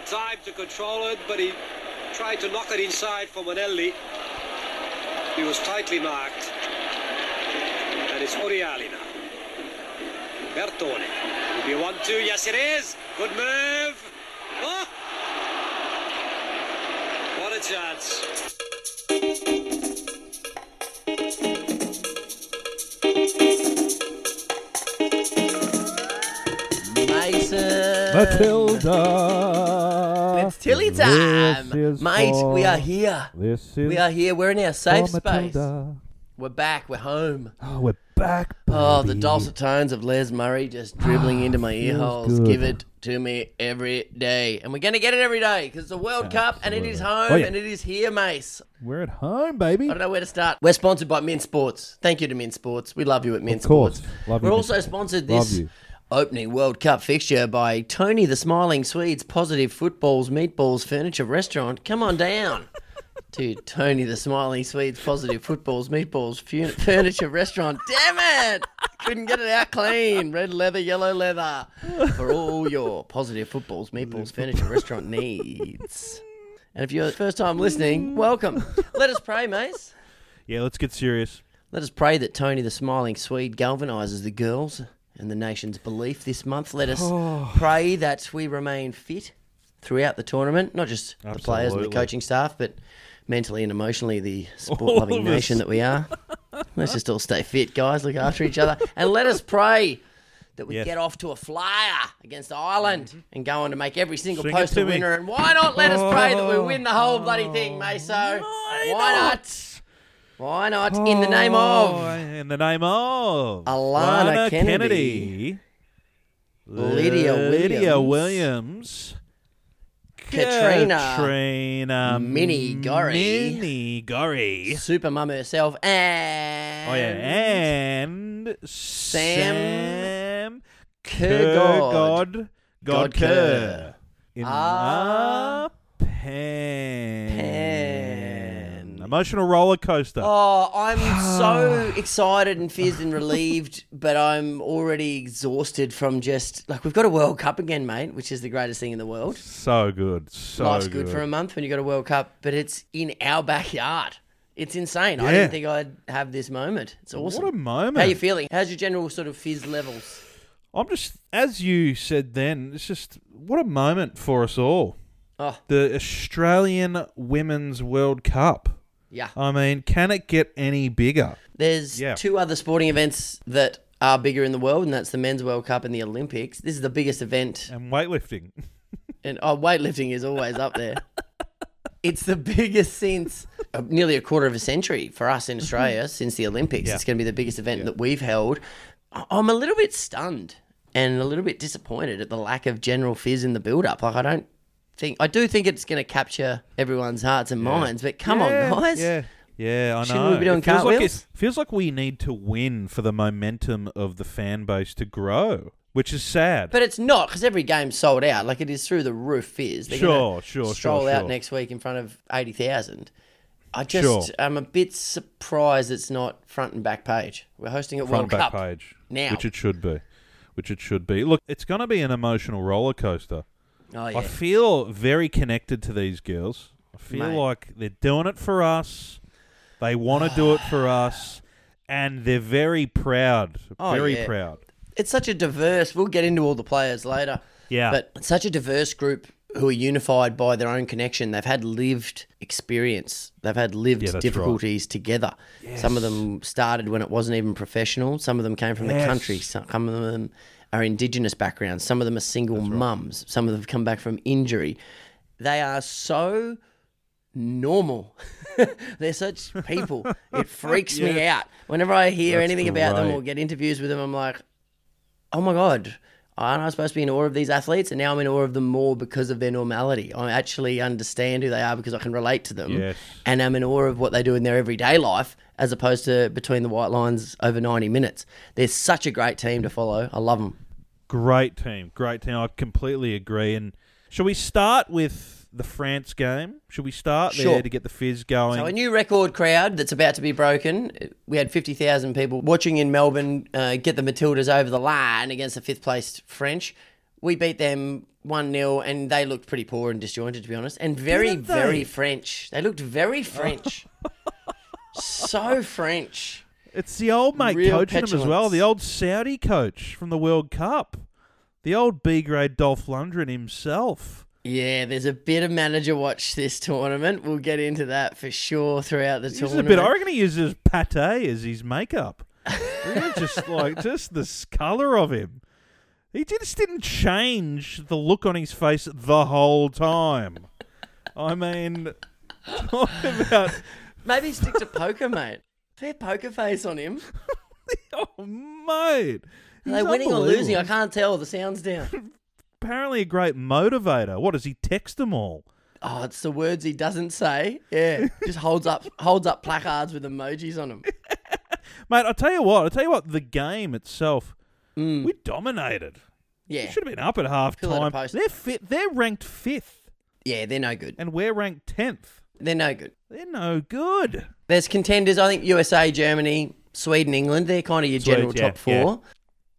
had time to control it, but he tried to knock it inside for Monelli. He was tightly marked. And it's Oriali now. Bertone. Will be a one-two. Yes, it is. Good move. Oh! What a chance. Mason. Matilda. Tilly time. Mate, we are here. This is We are here. We're in our safe space. Matilda. We're back. We're home. Oh, we're back. Oh, the dulcet tones of Les Murray just dribbling ah, into my ear holes. good. Give it to me every day. And we're going to get it every day because it's the World Cup and it is home Oh, yeah. and it is here, Mace. We're at home, baby. I don't know where to start. We're sponsored by Mint Sports. Thank you to Mint Sports. We love you at Min Of course. Sports. Love you, We're Min also sponsored this you. Opening World Cup fixture by Tony the Smiling Swedes Positive Footballs Meatballs Furniture Restaurant. Come on down to Tony the Smiling Swedes Positive Footballs Meatballs Fu- Furniture Restaurant. Damn it! Couldn't get it out clean. Red leather, yellow leather for all your Positive Footballs Meatballs Furniture Restaurant needs. And if you're first time listening, welcome. Let us pray, Mace. Yeah, let's get serious. Let us pray that Tony the Smiling Swede galvanises the girls and the nation's belief this month. Let us oh. pray that we remain fit throughout the tournament, not just the players and the coaching staff, but mentally and emotionally the sport loving nation that we are. Let's just all stay fit, guys, look after each other. And let us pray that we Yes. get off to a flyer against Ireland and go on to make every single Sing post a me. winner. And why not let us pray that we win the whole bloody thing, oh, Meso? Why not? Why not? In the name of In the name of Alana Lana Kennedy. Lydia Lydia Williams. Williams. Katrina. Katrina. Minnie Gorry. Minnie Gorry. Super Mum herself and Oh, yeah. And Sam Sam Kurgod. God. God. Kerr. In Ah. a pen. Pen. Emotional roller coaster. Oh, I'm so excited and fizzed and relieved, but I'm already exhausted from just like we've got a World Cup again, mate, which is the greatest thing in the world. So good. So Life's good for a month when you got a World Cup, but it's in our backyard. It's insane. I Yeah. didn't think I'd have this moment. It's awesome. What a moment. How you feeling? How's your general sort of fizz levels? I'm just, as you said then, it's just, what a moment for us all. Oh, The Australian Women's World Cup. Yeah. I mean, can it get any bigger? There's Yeah. two other sporting events that are bigger in the world, and that's the Men's World Cup and the Olympics. This is the biggest event, And weightlifting. and oh, weightlifting is always up there. It's the biggest since uh, nearly a quarter of a century for us in Australia since the Olympics. Yeah. It's going to be the biggest event that we've held. I- I'm a little bit stunned and a little bit disappointed at the lack of general fizz in the build-up. Like I don't think I do think it's going to capture everyone's hearts and minds, but come Yeah, on, guys. Yeah. Yeah, I know. Shouldn't we be doing it feels like, cartwheels? it feels like we need to win for the momentum of the fan base to grow, which is sad. But it's not because every game's sold out. Like it is through the roof fizz. They're Sure, gonna sure, sure, Stroll out sure. next week in front of eighty thousand. I just Sure. I'm a bit surprised it's not front and back page. We're hosting a front World and back Cup page, now. which it should be, which it should be. Look, it's going to be an emotional roller coaster. Oh I feel very connected to these girls. I feel Mate. like they're doing it for us. They want to do it for us, and they're very proud. Oh, very yeah. proud. it's such a diverse. We'll get into all the players later. Yeah. but it's such a diverse group who are unified by their own connection. They've had lived experience. They've had lived Yeah, difficulties together. Some of them started when it wasn't even professional. Some of them came from the country. Some of them are indigenous backgrounds. Some of them are single mums. Some of them have come back from injury. They are so normal. They're such people. It freaks me out. Whenever I hear That's anything about them or get interviews with them, I'm like, oh my god aren't i supposed to be in awe of these athletes and now i'm in awe of them more because of their normality i actually understand who they are because i can relate to them Yes. and i'm in awe of what they do in their everyday life as opposed to between the white lines over 90 minutes they're such a great team to follow i love them Great team, great team. I completely agree. And shall we start with the France game? Should we start Sure. there to get the fizz going? So a new record crowd that's about to be broken. We had fifty thousand people watching in Melbourne uh, get the Matildas over the line against the fifth placed French. We beat them 1 0, and they looked pretty poor and disjointed, to be honest. And very, very French. They looked very French. so French. It's the old mate Real coaching him as well. The old Saudi coach from the World Cup. The old B grade Dolph Lundgren himself. Yeah, there's a bit of manager watch this tournament. We'll get into that for sure throughout the He uses a tournament. bit. I reckon he uses pate as his makeup. Just like just the colour of him. He just didn't change the look on his face the whole time. I mean, talk about Maybe stick to poker, mate. Fair poker face on him. oh mate. Are they winning or losing? I can't tell. The sound's down. Apparently a great motivator. What does he text them all? Oh, it's the words he doesn't say. Yeah, just holds up holds up placards with emojis on them. Mate, I'll tell you what. I'll tell you what. The game itself, Mm. we dominated. Yeah, Should have been up at half Fill out a time. They're fit. They're ranked fifth, yeah, they're no good. and we're ranked tenth. They're no good. They're no good. There's contenders. I think USA, Germany, Sweden, England. They're kind of your general yeah, top four.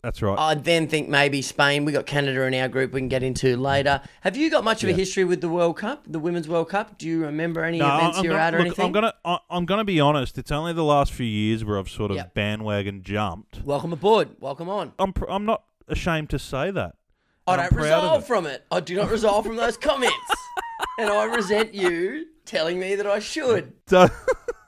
That's right. I then think maybe Spain. We got Canada in our group. We can get into later. Have you got much of a history with the World Cup, the Women's World Cup? Do you remember any No, events I'm you're gonna, at or look, anything? I'm gonna, I'm gonna be honest. It's only the last few years where I've sort of Yep. bandwagon jumped. Welcome aboard. Welcome on. I'm, pr- I'm not ashamed to say that. I don't resolve it. from it. I do not resolve from those comments. and I resent you telling me that I should. So-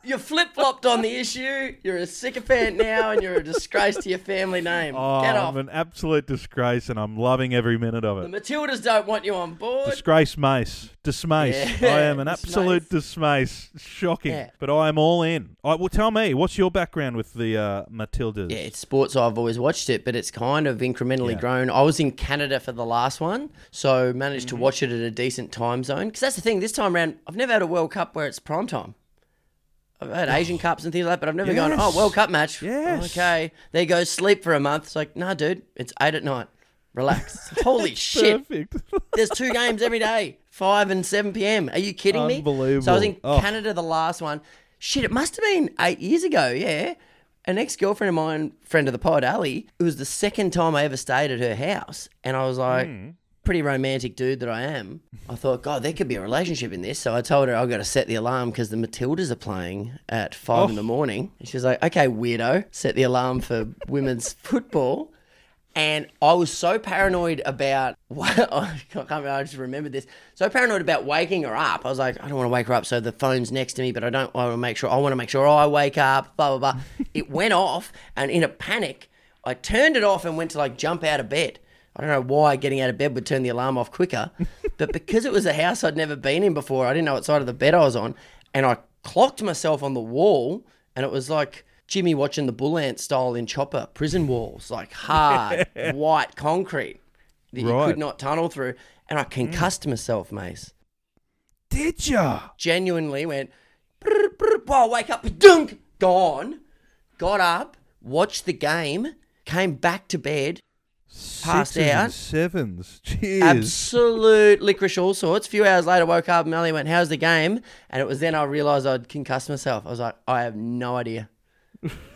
You flip flopped on the issue. You're a sycophant now, and you're a disgrace to your family name. oh, Get I'm an absolute disgrace, and I'm loving every minute of it. The. Matildas don't want you on board. Disgrace, Mace. Dismace. Yeah, I am an absolute dismace. Shocking. Yeah. But I am all in. I, well, tell me, what's your background with the uh, Matildas? Yeah, it's sports. I've always watched it, but it's kind of incrementally Yeah. grown. I was in Canada for the last one, so managed Mm-hmm. to watch it at a decent time zone. Because that's the thing. This time around, I've never had a World Cup where it's prime time. I've had Asian Cups and things like that, but I've never gone, oh, World Cup match. Yes. Okay. There you go, sleep for a month. It's like, nah, dude, it's eight at night. Relax. Holy shit. Perfect. There's two games every day, 5 and 7 p.m. Are you kidding me? Unbelievable. So I was in Oh. Canada the last one. Shit, it must have been eight years ago, yeah. An ex girlfriend of mine, friend of the pod, Ali, it was the second time I ever stayed at her house. And I was like, Hmm. Pretty romantic dude that I am. I thought, God, there could be a relationship in this. So I told her I've got to set the alarm because the Matildas are playing at five in Oh. the morning. And she was like, okay, weirdo, set the alarm for women's football. And I was so paranoid about I can't remember, I just remembered this. So paranoid about waking her up. I was like, I don't want to wake her up. So the phone's next to me, but I don't want to make sure. I want to make sure I wake up. Blah blah blah. it went off, and in a panic, I turned it off and went to like jump out of bed. I don't know why getting out of bed would turn the alarm off quicker, but because it was a house I'd never been in before, I didn't know what side of the bed I was on, and I clocked myself on the wall, and it was like Jimmy watching the Bull Ant style in Chopper prison walls, like hard white concrete that you could not tunnel through, and I concussed myself, Mace. Did ya? Genuinely went, brr, brr, wow, wake up, dunk, gone, got up, watched the game, came back to bed, Passed Sixes and out. sevens. Cheers. absolute licorice all sorts. A few hours later, woke up, and Melly went, how's the game? And it was then I realised I'd concussed myself. I was like, I have no idea.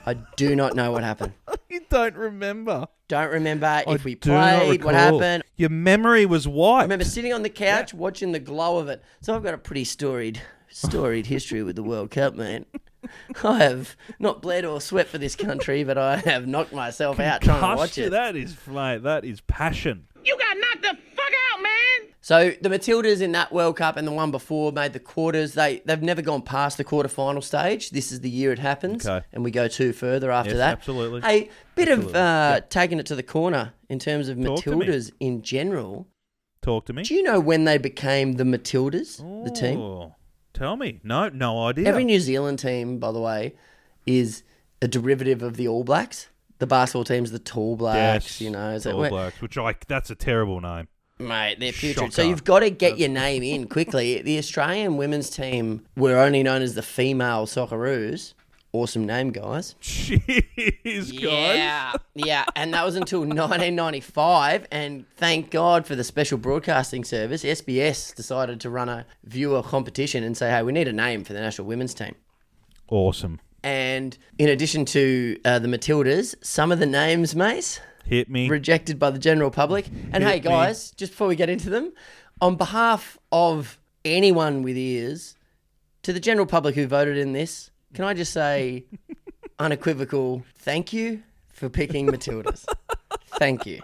I do not know what happened. you don't remember. Don't remember if we played, what happened. Your memory was wiped. I remember sitting on the couch watching the glow of it. So I've got a pretty storied, storied history with the World Cup, man. I have not bled or sweat for this country, but I have knocked myself out trying to watch it. That is, mate, that is passion. You got knocked the fuck out, man! So the Matildas in that World Cup and the one before made the quarters. They they've never gone past the quarterfinal stage. This is the year it happens, Okay. and we go two further after Yes, that. absolutely. Hey, bit of Absolutely. uh, taking it to the corner in terms of Talk. Matildas in general. Talk to me. Do you know when they became the Matildas, the team? Tell me. No, no idea. Every New Zealand team, by the way, is a derivative of the All Blacks. The basketball team's the Tall Blacks, yes, you know. So All we're- Blacks, which I that's a terrible name. Mate, they're putrid. So Shocker. you've got to get your name in quickly. The Australian women's team were only known as the female Socceroos. Awesome name, guys. Cheers, guys. Yeah, yeah, and that was until 1995. And thank God for the Special Broadcasting Service. SBS decided to run a viewer competition and say, "Hey, we need a name for the national women's team." Awesome. And in addition to uh, the Matildas, some of the names, Mace, Hit me. rejected by the general public. And Hit hey, me. guys, just before we get into them, on behalf of anyone with ears, to the general public who voted in this, can I just say unequivocal thank you for picking Matildas. thank you.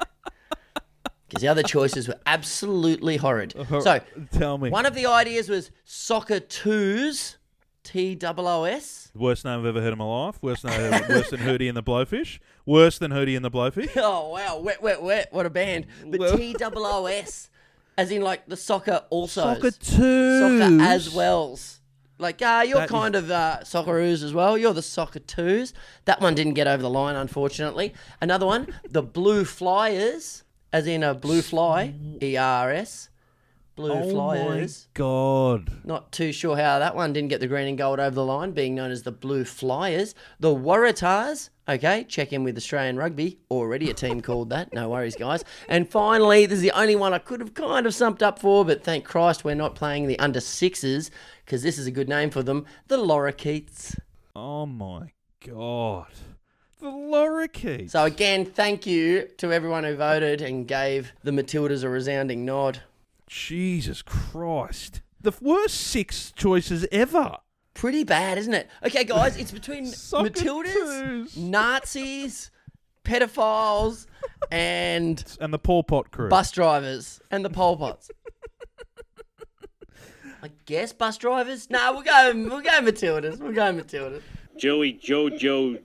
Because the other choices were absolutely horrid. So, Tell me. one of the ideas was soccer twos, T O O S. Worst name I've ever heard in my life. Worst name, worse than Hootie and the Blowfish. Worse than Hootie and the Blowfish. Oh wow, wet, wet, wet! What a band! But T O O S, as in like the soccer also Soccer two. soccer as wells. Like, ah, you're That is- kind of uh, socceroos as well. You're the soccer twos. That one didn't get over the line, unfortunately. Another one, the Blue Flyers, as in a blue fly, E R S. Blue Oh Flyers. god. Not too sure how that one didn't get the green and gold over the line, being known as the Blue Flyers. The Waratahs, okay, check in with Australian Rugby. Already a team called that. No worries, guys. And finally, this is the only one I could have kind of sumped up for, but thank Christ we're not playing the under sixes because this is a good name for them the Lorikeets. Oh my god. The lorikeets. So, again, thank you to everyone who voted and gave the Matildas a resounding nod. Jesus Christ. The worst six choices ever. Pretty bad, isn't it? Okay, guys, it's between Matildas. Nazis, pedophiles, and And the Pol Pot crew. bus drivers and the Pol Pots. I guess bus drivers. No, we'll go. We'll go Matildas. We'll go Matildas. Joey Jojo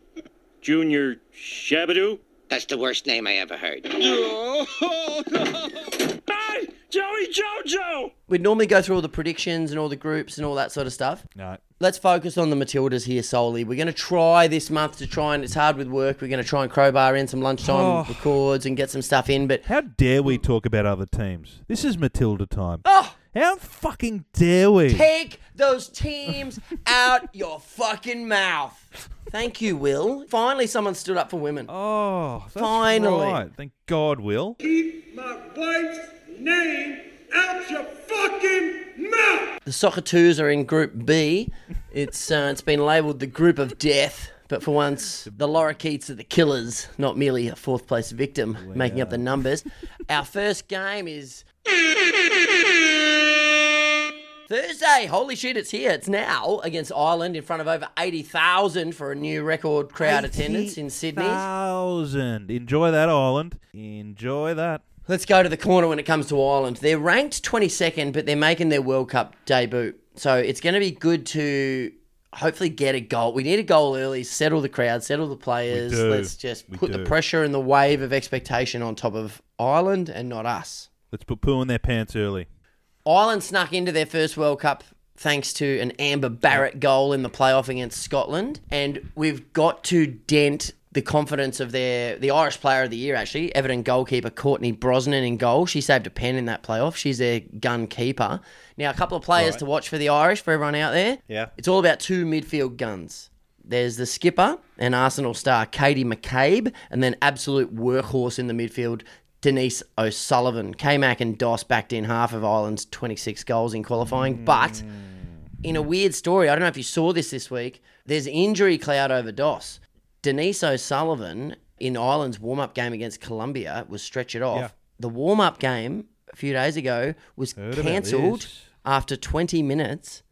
Junior Shabadoo. That's the worst name I ever heard. Hey, Joey Jojo. We'd normally go through all the predictions and all the groups and all that sort of stuff. no. Let's focus on the Matildas here solely. We're going to try this month to try and it's hard with work. We're going to try and crowbar in some lunchtime Oh. records and get some stuff in. But How dare we talk about other teams? This is Matilda time. oh, How fucking dare we? Take those teams out your fucking mouth. Thank you, Will. Finally, someone stood up for women. Oh, that's Finally. right. Thank God, Will. Keep my wife's name out your fucking mouth! The Soccer Twos are in Group B. It's uh, it's been labelled the Group of Death. But for once, the Lorikeets are the killers, not merely a fourth place victim, making up the numbers. Our first game is Thursday. Holy shit, it's here. It's now against Ireland in front of over 80,000 for a new record crowd attendance in Sydney. Thousand. Enjoy that, Ireland. Enjoy that. Let's go to the corner when it comes to Ireland. They're ranked 22nd, but they're making their World Cup debut. So it's going to be good to hopefully get a goal. We need a goal early, settle the crowd, settle the players. do. Let's just We put the pressure and the wave of expectation on top of Ireland and not us. Let's put poo in their pants early. Ireland snuck into their first World Cup thanks to an Amber Barrett goal in the playoff against Scotland, and we've got to dent the confidence of their the Irish Player of the Year actually, Everton goalkeeper Courtney Brosnan in goal. She saved a pen in that playoff. She's their gun keeper. Now a couple of players to watch for the Irish for everyone out there. Yeah. it's all about two midfield guns. There's the skipper and Arsenal star Katie McCabe, and then absolute workhorse in the midfield, Denise O'Sullivan. K-Mac and Doss backed in half of Ireland's 26 goals in qualifying, but in a weird story, I don't know if you saw this this week, there's injury cloud over Doss. Denise O'Sullivan in Ireland's warm-up game against Colombia was stretched off. Yeah. The warm-up game a few days ago was cancelled after 20 minutes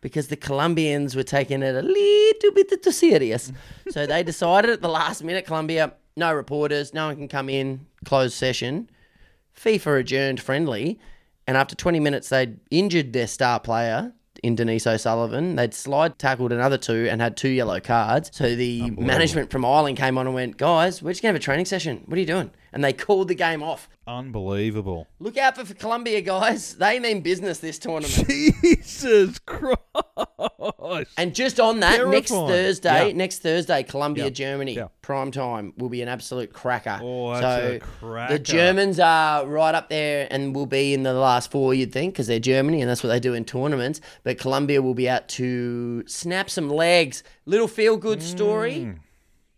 because the Colombians were taking it a little bit too serious. so they decided at the last minute, Colombia, no reporters, no one can come in, closed session. FIFA adjourned friendly, and after 20 minutes, they'd injured their star player in Denise O'Sullivan. They'd slide tackled another two and had two yellow cards. So the management from Ireland came on and went, Guys, we're just going to have a training session. What are you doing? And they called the game off. Unbelievable. Look out for, for Colombia, guys. They mean business this tournament. Jesus Christ. And just on that, next Thursday, Yeah. next Thursday, Colombia, Yeah. Germany, Yeah. prime time will be an absolute cracker. Oh, that's so a cracker. the Germans are right up there and will be in the last four, you'd think, because they're Germany and that's what they do in tournaments. But Colombia will be out to snap some legs. Little feel good story. Mm.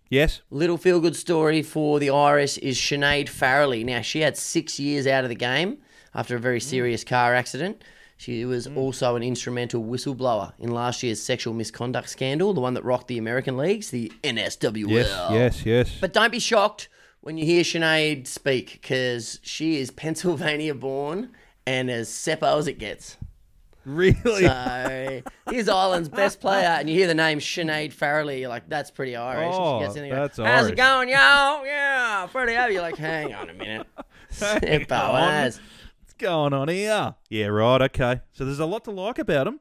Yes. Little feel good story for the Irish is Sinead Farrelly. Now, she had six years out of the game after a very mm. serious car accident. She was mm. also an instrumental whistleblower in last year's sexual misconduct scandal, the one that rocked the American leagues, the NSWL. Yes. Yes. Yes. But don't be shocked when you hear Sinead speak because she is Pennsylvania born and as seppo as it gets. Really? So here's Ireland's best player, and you hear the name Sinead Farrelly, you're like, that's pretty Irish. And Oh, she gets oh, in there, that's How's Irish." it going, yo? Yeah, pretty over. You're like, hang on a minute. Seppo on. What's going on here? Yeah, right. Okay. So there's a lot to like about him.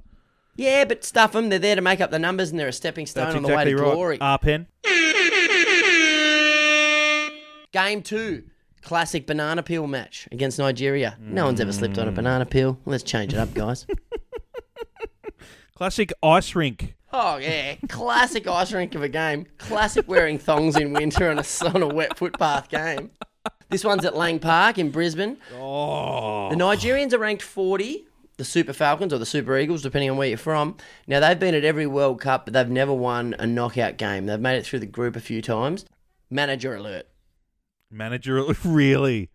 Yeah, but stuff them. They're there to make up the numbers, and they're a stepping stone That's on the way to right. glory. R pen. Game two, classic banana peel match against Nigeria. No one's ever slipped Mm. on a banana peel. Let's change it up, guys. Classic ice rink. oh yeah, classic ice rink of a game. Classic wearing thongs in winter on a on a wet footpath game. This one's at Lang Park in Brisbane. Oh. The Nigerians are ranked 40, the Super Falcons or the Super Eagles, depending on where you're from. Now, they've been at every World Cup, but they've never won a knockout game. They've made it through the group a few times. Manager alert. Manager, really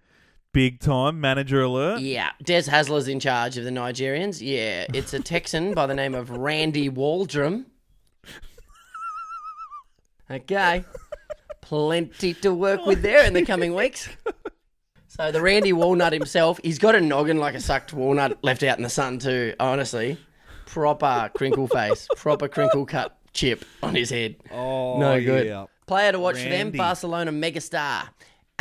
big time manager alert. Yeah, Des Hasler's in charge of the Nigerians. Yeah, it's a Texan by the name of Randy Waldrum. Okay. Plenty to work with there in the coming weeks. So the Randy Walnut himself, he's got a noggin like a sucked walnut left out in the sun too, honestly. Proper crinkle face, proper crinkle cut chip on his head. Oh, No good. yeah. Player to watch for them, Randy. Barcelona megastar.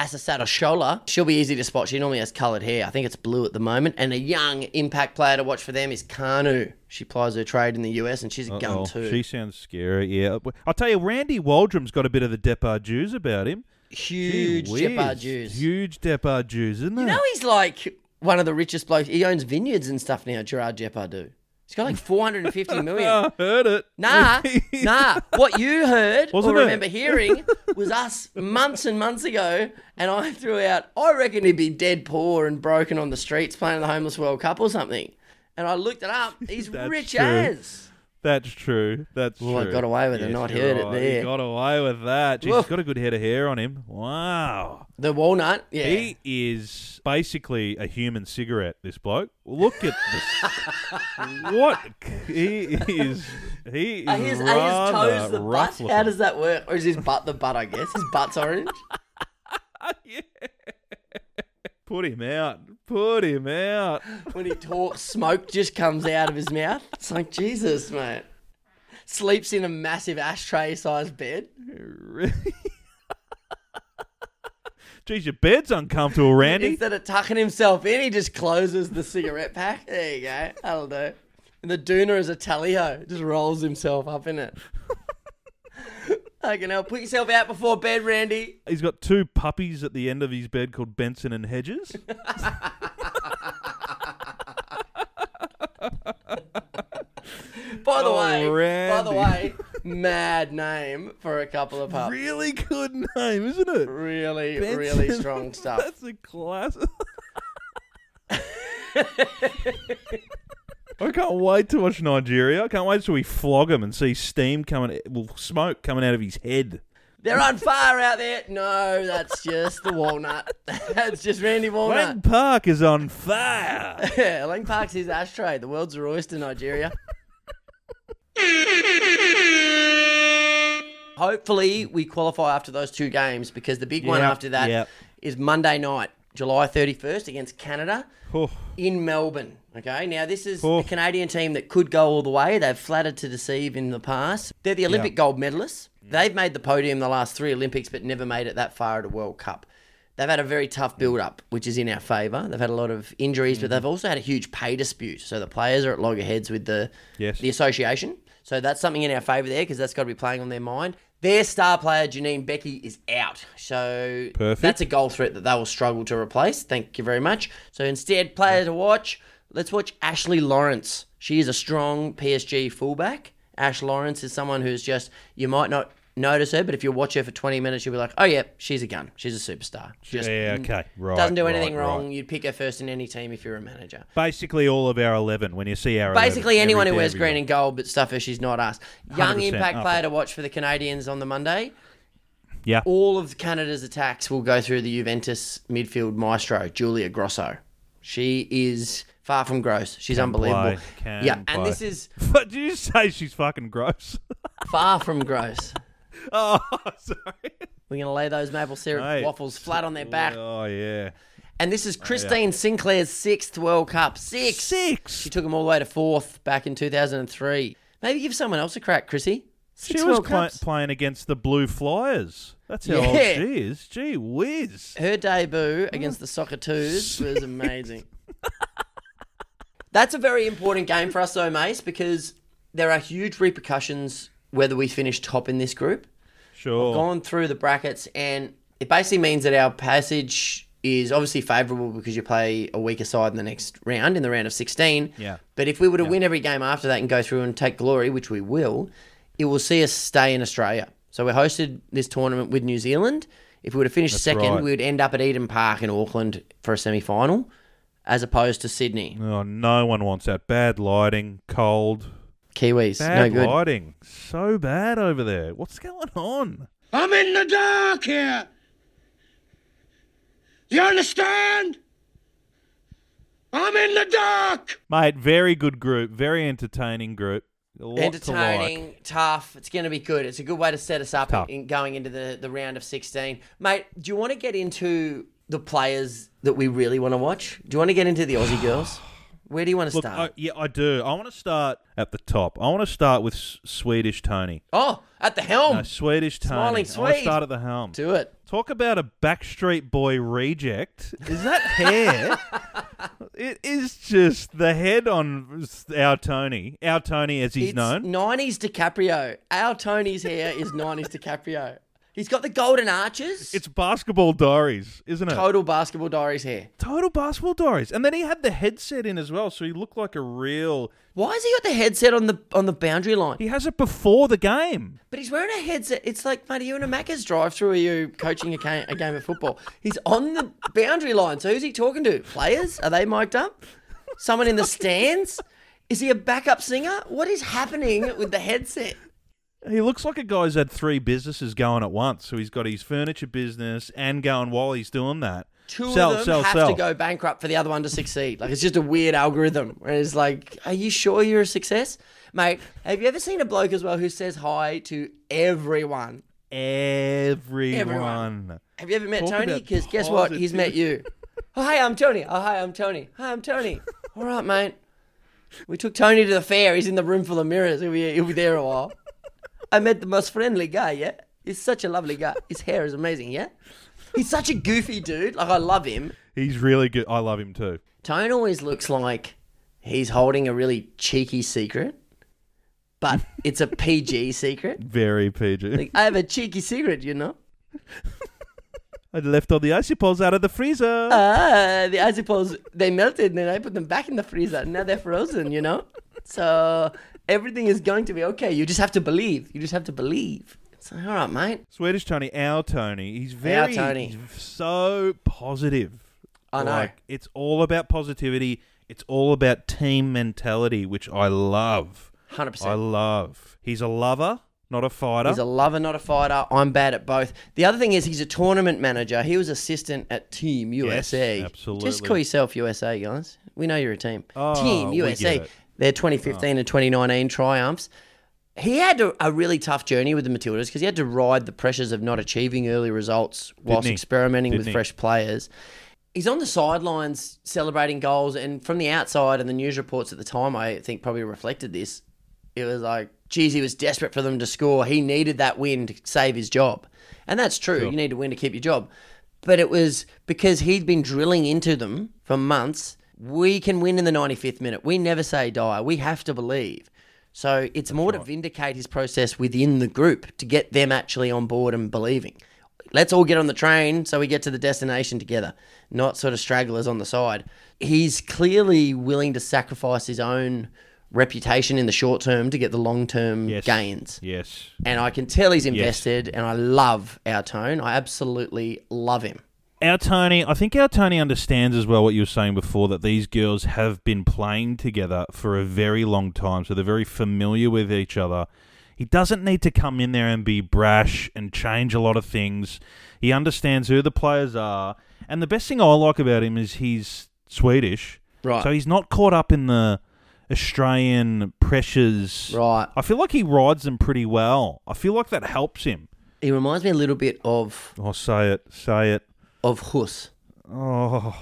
Asisat Oshoala. She'll be easy to spot. She normally has coloured hair. I think it's blue at the moment. And a young impact player to watch for them is Kanu. She plies her trade in the US and she's a gun Uh-oh. too. She sounds scary. Yeah. I'll tell you, Randy Waldrum's got a bit of the Depardieu's about him. Huge. Depardieu's. Huge Depardieu's, isn't it? You know he's like one of the richest blokes. He owns vineyards and stuff now, Gerard Depardieu. He's got like 450 million. I heard it. Nah, nah. What you heard Wasn't or it? remember hearing was us months and months ago, and I threw out, I reckon he'd be dead poor and broken on the streets playing the Homeless World Cup or something. And I looked it up. He's That's rich true. as. That's true. That's true. Well, I got away with it, not heard it there. He got away with that. Jeez, he's got a good head of hair on him. Wow. The walnut, yeah. He is basically a human cigarette, this bloke. Look at this. what? He is. He is Are his, are his rather toes the butt? How does that work? Or is his butt the butt, I guess? His butt's orange? yeah. Put him out. Put him out. when he talks, smoke just comes out of his mouth. It's like Jesus, mate. Sleeps in a massive ashtray-sized bed. Jeez, your bed's uncomfortable, Randy. Instead of tucking himself in, he just closes the cigarette pack. There you go. That'll do. And the doona is a tally-ho. Just rolls himself up in it. I can help. Put yourself out before bed, Randy. He's got two puppies at the end of his bed called Benson and Hedges. By the Oh, way, by the way, mad name for a couple of pups. really good name, isn't it? Really, Benson. really strong stuff. That's a class. I can't wait to watch Nigeria. I can't wait till we flog him and see steam coming, well, smoke coming out of his head. They're on fire out there. No, that's just the walnut. that's just Randy Walnut. Lang. Park is on fire. Yeah, Lang Park's his ashtray. The world's a oyster, Nigeria. Hopefully, we qualify after those two games because the big one after that is yep. Monday night, July 31st against Canada Oh, in Melbourne. Okay, now this is Oh. a Canadian team that could go all the way. They've flattered to deceive in the past. They're the Olympic gold medalists. They've made the podium the last three Olympics, but never made it that far at a World Cup. They've had a very tough build up, which is in our favour. They've had a lot of injuries, but mm-hmm. they've also had a huge pay dispute. So the players are at loggerheads with the Yes. the association. So that's something in our favour there because that's got to be playing on their mind. Their star player Janine Beckie is out, so Perfect. that's a goal threat that they will struggle to replace. Thank you very much. So instead, player to watch. Let's watch Ashley Lawrence. She is a strong PSG fullback. Ash Lawrence is someone who's just you might not notice her, but if you watch her for 20 minutes, you'll be like, oh yeah, she's a gun. She's a superstar. Just yeah, okay, right. doesn't do anything right. wrong. You'd pick her first in any team if you're a manager. Basically, all of our eleven. When you see our Basically, 11, anyone who wears everyone. green and gold, but stuff her, she's not us. Young impact okay. player to watch for the Canadians on the Monday. Yeah. All of Canada's attacks will go through the Juventus midfield maestro, Julia Grosso. She is far from gross. She's Can unbelievable. play, can yeah, play. and this is What did you say? She's fucking gross. far from gross. oh, sorry. We're going to lay those maple syrup Mate. waffles flat on their back. Oh yeah. And this is oh, Christine Sinclair's sixth World Cup. Six. Six. She took them all the way to fourth back in 2003. Maybe give someone else a crack, Chrissy. She Six was World pla- Cups. playing against the Blue Flyers. That's how old Yeah. she is. Gee whiz. Her debut against the Socceroos was amazing. That's a very important game for us, though, Mace, because there are huge repercussions whether we finish top in this group. Sure. Gone through the brackets, and it basically means that our passage is obviously favourable because you play a weaker side in the next round, in the round of 16. Yeah. But if we were to win every game after that and go through and take glory, which we will, it will see us stay in Australia. So we hosted this tournament with New Zealand. If we were to finish second, right. we would end up at Eden Park in Auckland for a semi final, as opposed to Sydney. Oh, no one wants that. Bad lighting, cold. Kiwis, Bad no good. lighting. So bad over there. What's going on? I'm in the dark here. You understand? I'm in the dark. Mate, very good group. Very entertaining group. A to Entertaining, like. tough. It's going to be good. It's a good way to set us up Tough. in going into the, the round of 16. Mate, do you want to get into the players that we really want to watch? Do you want to get into the Aussie girls? Where do you want to Look, start? I, yeah, I do. I want to start at the top. I want to start with S- Swedish Tony. oh, at the helm. No, Swedish Tony. Smiling I want to Swede. start at the helm. Do it. Talk about a Backstreet Boy reject. Is that hair? it is just the head on our Tony. Our Tony, as he's it's known. 90s DiCaprio. Our Tony's hair is 90s DiCaprio. He's got the golden arches. It's basketball diaries, isn't it? total basketball diaries hair. Total basketball diaries. And then he had the headset in as well, so he looked like a real. Why has he got the headset on the on the boundary line? He has it before the game. But he's wearing a headset. It's like, mate, are you in a Macca's drive through? Are you coaching a game, a game of football? He's on the boundary line. So who's he talking to? Players? Are they mic'd up? Someone in the stands? Is he a backup singer? What is happening with the headset? He looks like a guy's had three businesses going at once. So he's got his furniture business and going while he's doing that. Two sell, of them sell, have sell. to go bankrupt for the other one to succeed. Like it's just a weird algorithm. Where it's like, are you sure you're a success, mate? Have you ever seen a bloke as well who says hi to everyone? Everyone. Have you ever met Talk Tony? Because guess what? He's met you. Oh, hi, I'm Tony. Oh, hi, I'm Tony. Hi, I'm Tony. All right, mate. We took Tony to the fair. He's in the room full of mirrors. He'll be, he'll be there a while. I met the most friendly guy, yeah? He's such a lovely guy. His hair is amazing, yeah? He's such a goofy dude. Like, I love him. He's really good. I love him too. Tone always looks like he's holding a really cheeky secret, but it's a PG secret. Very PG. Like, I have a cheeky secret, you know? I left all the icy poles out of the freezer. Ah, the icicles they melted, and then I put them back in the freezer. Now they're frozen, you know. So everything is going to be okay. You just have to believe. You just have to believe. So all right, mate. Swedish Tony, our Tony. He's very Tony. he's so positive. I know. Like it's all about positivity. It's all about team mentality, which I love. Hundred I percent. love. He's a lover, not a fighter. He's a lover, not a fighter. I'm bad at both. The other thing is he's a tournament manager. He was assistant at Team USA. absolutely. Just call yourself USA, guys. We know you're a team. Oh, team we USA. get it. Their 2015 and 2019 triumphs. He had a, a really tough journey with the Matildas because he had to ride the pressures of not achieving early results whilst experimenting Didn't with he? fresh players. He's on the sidelines celebrating goals, and from the outside, and the news reports at the time, I think probably reflected this. It was like, geez, he was desperate for them to score. He needed that win to save his job. And that's true. You need to win to keep your job. But it was because he'd been drilling into them for months. We can win in the 95th minute. We never say die. We have to believe. So it's more to vindicate his process within the group to get them actually on board and believing. Let's all get on the train so we get to the destination together, not sort of stragglers on the side. He's clearly willing to sacrifice his own reputation in the short term to get the long term Yes. gains. yes. And I can tell he's invested, and I love our tone. I absolutely love him. Our Tony, I think our Tony understands as well what you were saying before that these girls have been playing together for a very long time, so they're very familiar with each other. He doesn't need to come in there and be brash and change a lot of things. He understands who the players are, and the best thing I like about him is he's Swedish, Right. So he's not caught up in the Australian pressures. Right. I feel like he rides them pretty well. I feel like that helps him. He reminds me a little bit of Oh, say it, say it. Of Guus Oh,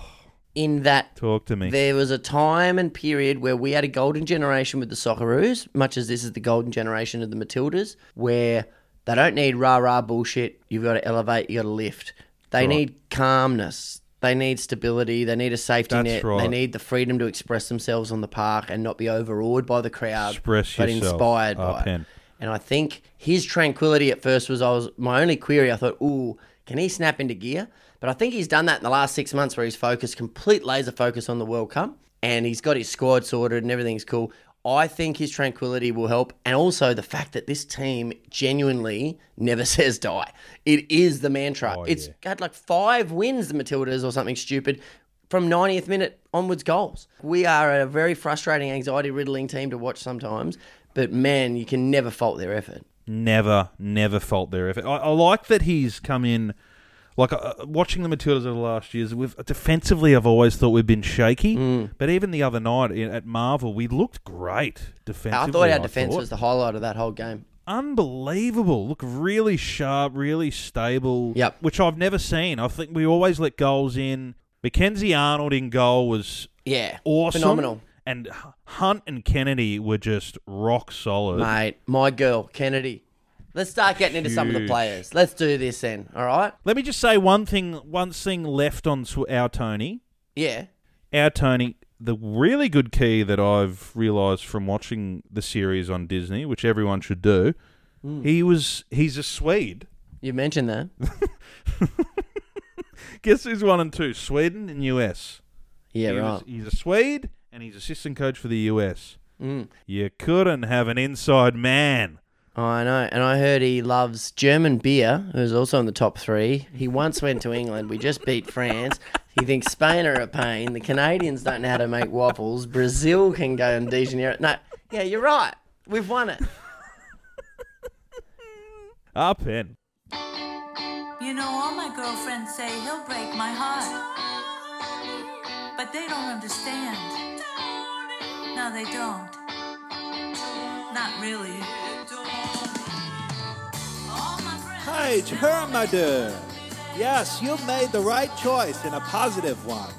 in that talk to me. there was a time and period where we had a golden generation with the Socceroos, much as this is the golden generation of the Matildas, where they don't need rah rah bullshit. You've got to elevate, you got to lift. They need calmness. They need stability. They need a safety That's net. They right. need the freedom to express themselves on the park and not be overawed by the crowd, Express but yourself, inspired Ah, by it. And I think his tranquility at first was I was my only query. I thought, ooh, can he snap into gear? But I think he's done that in the last six months where he's focused, complete laser focus on the World Cup, and he's got his squad sorted and everything's cool. I think his tranquility will help, and also the fact that this team genuinely never says die. It is the mantra. Oh, it's yeah. had like five wins, the Matildas, or something stupid. From 90th minute onwards goals. We are a very frustrating, anxiety riddling team to watch sometimes, but man, you can never fault their effort. never, never fault their effort. I, I like that he's come in. Like uh, watching the Matildas over the last years, we've defensively. I've always thought we've been shaky, Mm. but even the other night in, at Marvel, we looked great defensively. I thought our defense was the highlight of that whole game. unbelievable. Look, really sharp, really stable. Yep. which I've never seen. I think we always let goals in. Mackenzie Arnold in goal was Yeah, awesome, phenomenal, and Hunt and Kennedy were just rock solid. mate. My girl, Kennedy. Let's start getting into some of the players. Let's do this then. All right? Let me just say one thing. One thing left on our Tony. Yeah. Our Tony. The really good key that I've realised from watching the series on Disney, which everyone should do, Hmm. he was he's a Swede. You mentioned that. Guess who's one and two? Sweden and US. Yeah, He right. was- he's a Swede and he's assistant coach for the US. Mm. You couldn't have an inside man. I know, and I heard he loves German beer, who's also in the top three. He once went to England. We just beat France. He thinks Spain are a pain. The Canadians don't know how to make waffles. Brazil can go and De Janeiro. No, yeah, you're right. We've won it. Up in. You know, all my girlfriends say he'll break my heart. But they don't understand. No, they don't. Not really. Friends Hermader. Yes, you made the right choice and a positive one.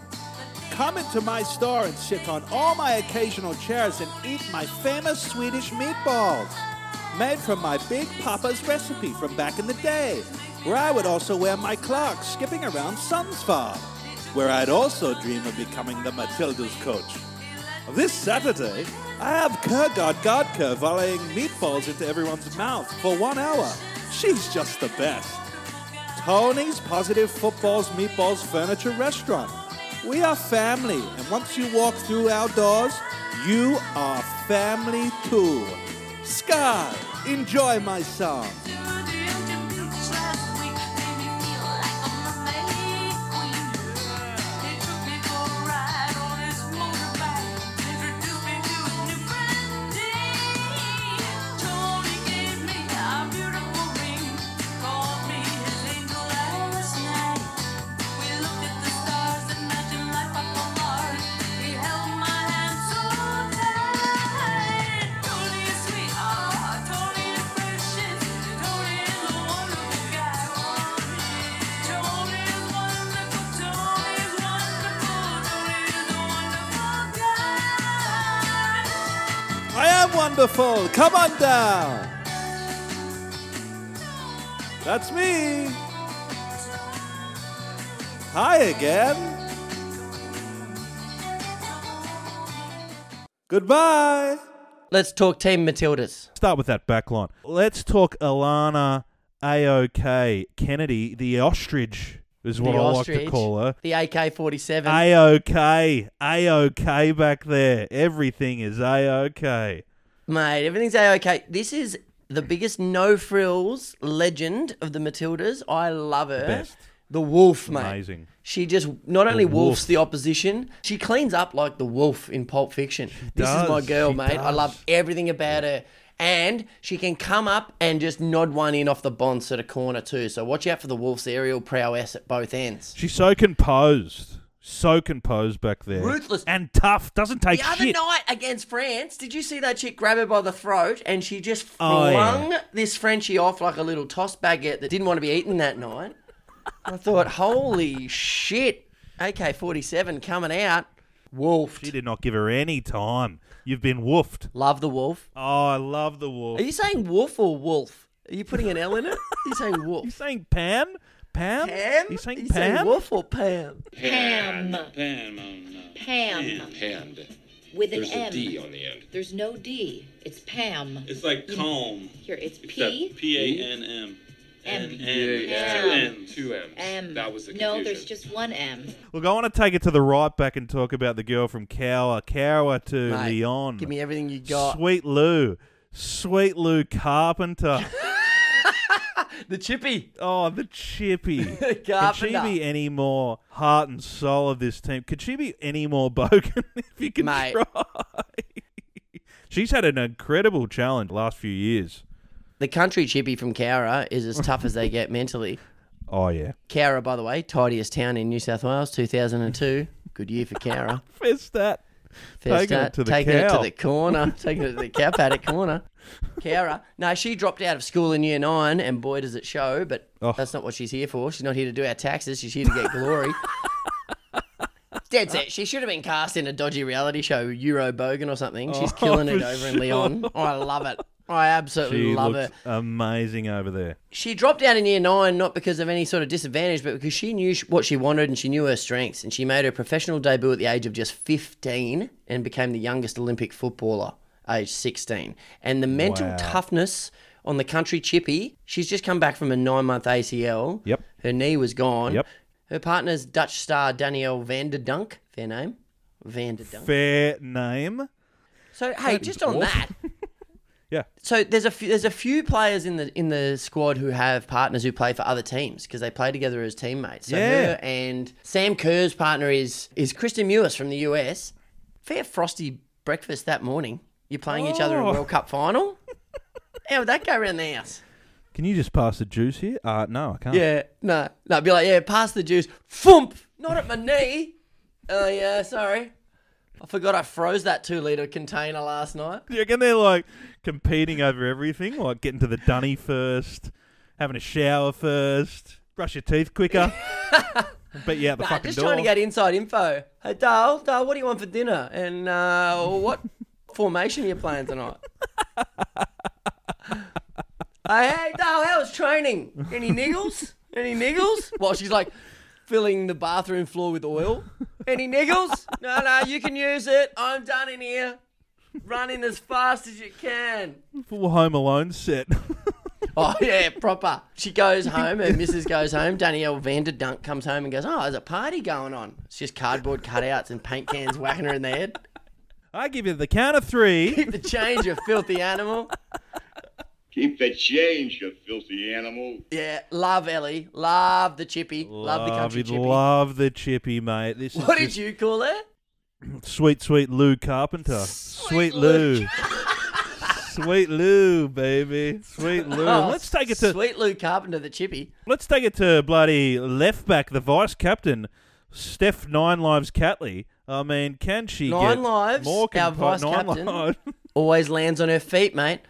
Come into my store and sit on all my occasional chairs and eat my famous Swedish meatballs. Made from my Big Papa's recipe from back in the day, where I would also wear my clock skipping around Sundsvall, where I'd also dream of becoming the Matilda's coach. This Saturday, I have Kurgard Godka volleying meatballs into everyone's mouth for one hour. She's just the best. Tony's Positive Footballs Meatballs Furniture Restaurant. We are family, and once you walk through our doors, you are family too. Sky, enjoy my song. Am wonderful. Come on down. That's me. Hi again. Goodbye. Let's talk Team Matildas. Start with that back line. Let's talk Alana AOK Kennedy, the ostrich is what the I ostrich, like to call her. The AK 47. AOK. AOK back there. Everything is AOK. Mate, everything's a okay. This is the biggest no frills legend of the Matildas. I love her. best. The wolf, mate. Amazing. She just not only wolf. wolfs the opposition, she cleans up like the wolf in Pulp Fiction. this is my girl, she mate. I does. love everything about her. And she can come up and just nod one in off the bonce at a corner too. So watch out for the wolf's aerial prowess at both ends. She's so composed. So composed back there. Ruthless. And tough. Doesn't take The other shit. night against France, did you see that chick grab her by the throat and she just Oh, yeah. flung this Frenchie off like a little toss baguette that didn't want to be eaten that night? I thought, holy shit, AK 47 coming out. Wolfed. She did not give her any time. You've been woofed. Love the wolf. Oh, I love the wolf. Are you saying wolf or wolf? Are you putting an L in it? Are you saying wolf? You saying Pam? Pam? Pam? You saying Are you Pam? saying wolf or Pam? Pam. Pam, no. Um, uh, Pam. Pam. With an There's M. a D on the end. There's no D. It's Pam. It's like calm. Here, it's Except P. P A N M. M. N N. Yeah, Two N's. Two M's. M. That was the No, there's just one M. Look, I want to take it to the right back and talk about the girl from Cowra. Cowra to Mate, Lyon. Give me everything you got. Sweet Lou. Sweet Lou Carpenter. The chippy. oh, the chippy. Could she Carpenter. be any more heart and soul of this team? Could she be any more bogan if you can Mate. try? She's had an incredible challenge last few years. The country chippy from Cowra is as tough as they get mentally. Oh yeah, Cowra, by the way, tidiest town in New South Wales, 2002. Good year for Cowra. first that. Taking it to the taking it to the corner, taking it to the cow paddock corner. Cowra. No, she dropped out of school in year nine, and boy, does it show. But Oh. that's not what she's here for. She's not here to do our taxes. She's here to get glory. Dead set. She should have been cast in a dodgy reality show, Euro Bogan or something. She's Oh, killing it over in. Lyon. Oh, I love it. I absolutely She love it. amazing over there. she dropped out in year nine not because of any sort of disadvantage, but because she knew sh- what she wanted and she knew her strengths. And she made her professional debut at the age of just 15 and became the youngest Olympic footballer, age 16. And the mental Wow. toughness on the country chippy, she's just come back from a nine month ACL. Yep. Her knee was gone. Yep. Her partner's Dutch star Danielle van de Donk. Fair name. Vanderdunk. Fair name. So hey, just on that. Yeah. So there's a few, there's a few players in the in the squad who have partners who play for other teams because they play together as teammates. So Yeah. and Sam Kerr's partner is is Kristen Mewis from the US. Fair frosty breakfast that morning. You're playing each other in Oh. World Cup final. How would that go around the house? Can you just pass the juice here? Uh, no, I can't. Yeah, no, no. Be like, yeah, pass the juice. Thump, not at my knee. Oh yeah, sorry. I forgot I froze that two liter container last night. You reckon they're like competing over everything, like getting to the dunny first, having a shower first, brush your teeth quicker, beat you out the Nah, fucking just door. trying to get inside info. Hey, Dale, Dale, what do you want for dinner? And uh, what formation are you playing tonight? hey, hey, Dale, how was training? Any niggles? Any niggles? Well, she's like filling the bathroom floor with oil. Any niggles? No, no, you can use it. I'm done in here. Running as fast as you can. Full Home Alone set. Oh yeah, proper. She goes home, her missus goes home. Danielle van de Donk comes home and goes, "Oh, there's a party going on." It's just cardboard cutouts and paint cans whacking her in the head. I give you the count of three. Keep the change, you filthy animal. Keep the change, you filthy animal. Yeah, love Ellie, love the chippy, love, the country it, chippy. love the chippy, mate. This is what did just you call her? sweet, sweet Lou Carpenter. Sweet, Lou. sweet Lou, baby. Sweet Lou. Oh, let's take it to Sweet Lou Carpenter, the chippy. let's take it to bloody left back, the vice captain, Steph Nine Lives Catley. I mean, can she Nine get lives, more our vice nine captain. lives. Always lands on her feet, mate.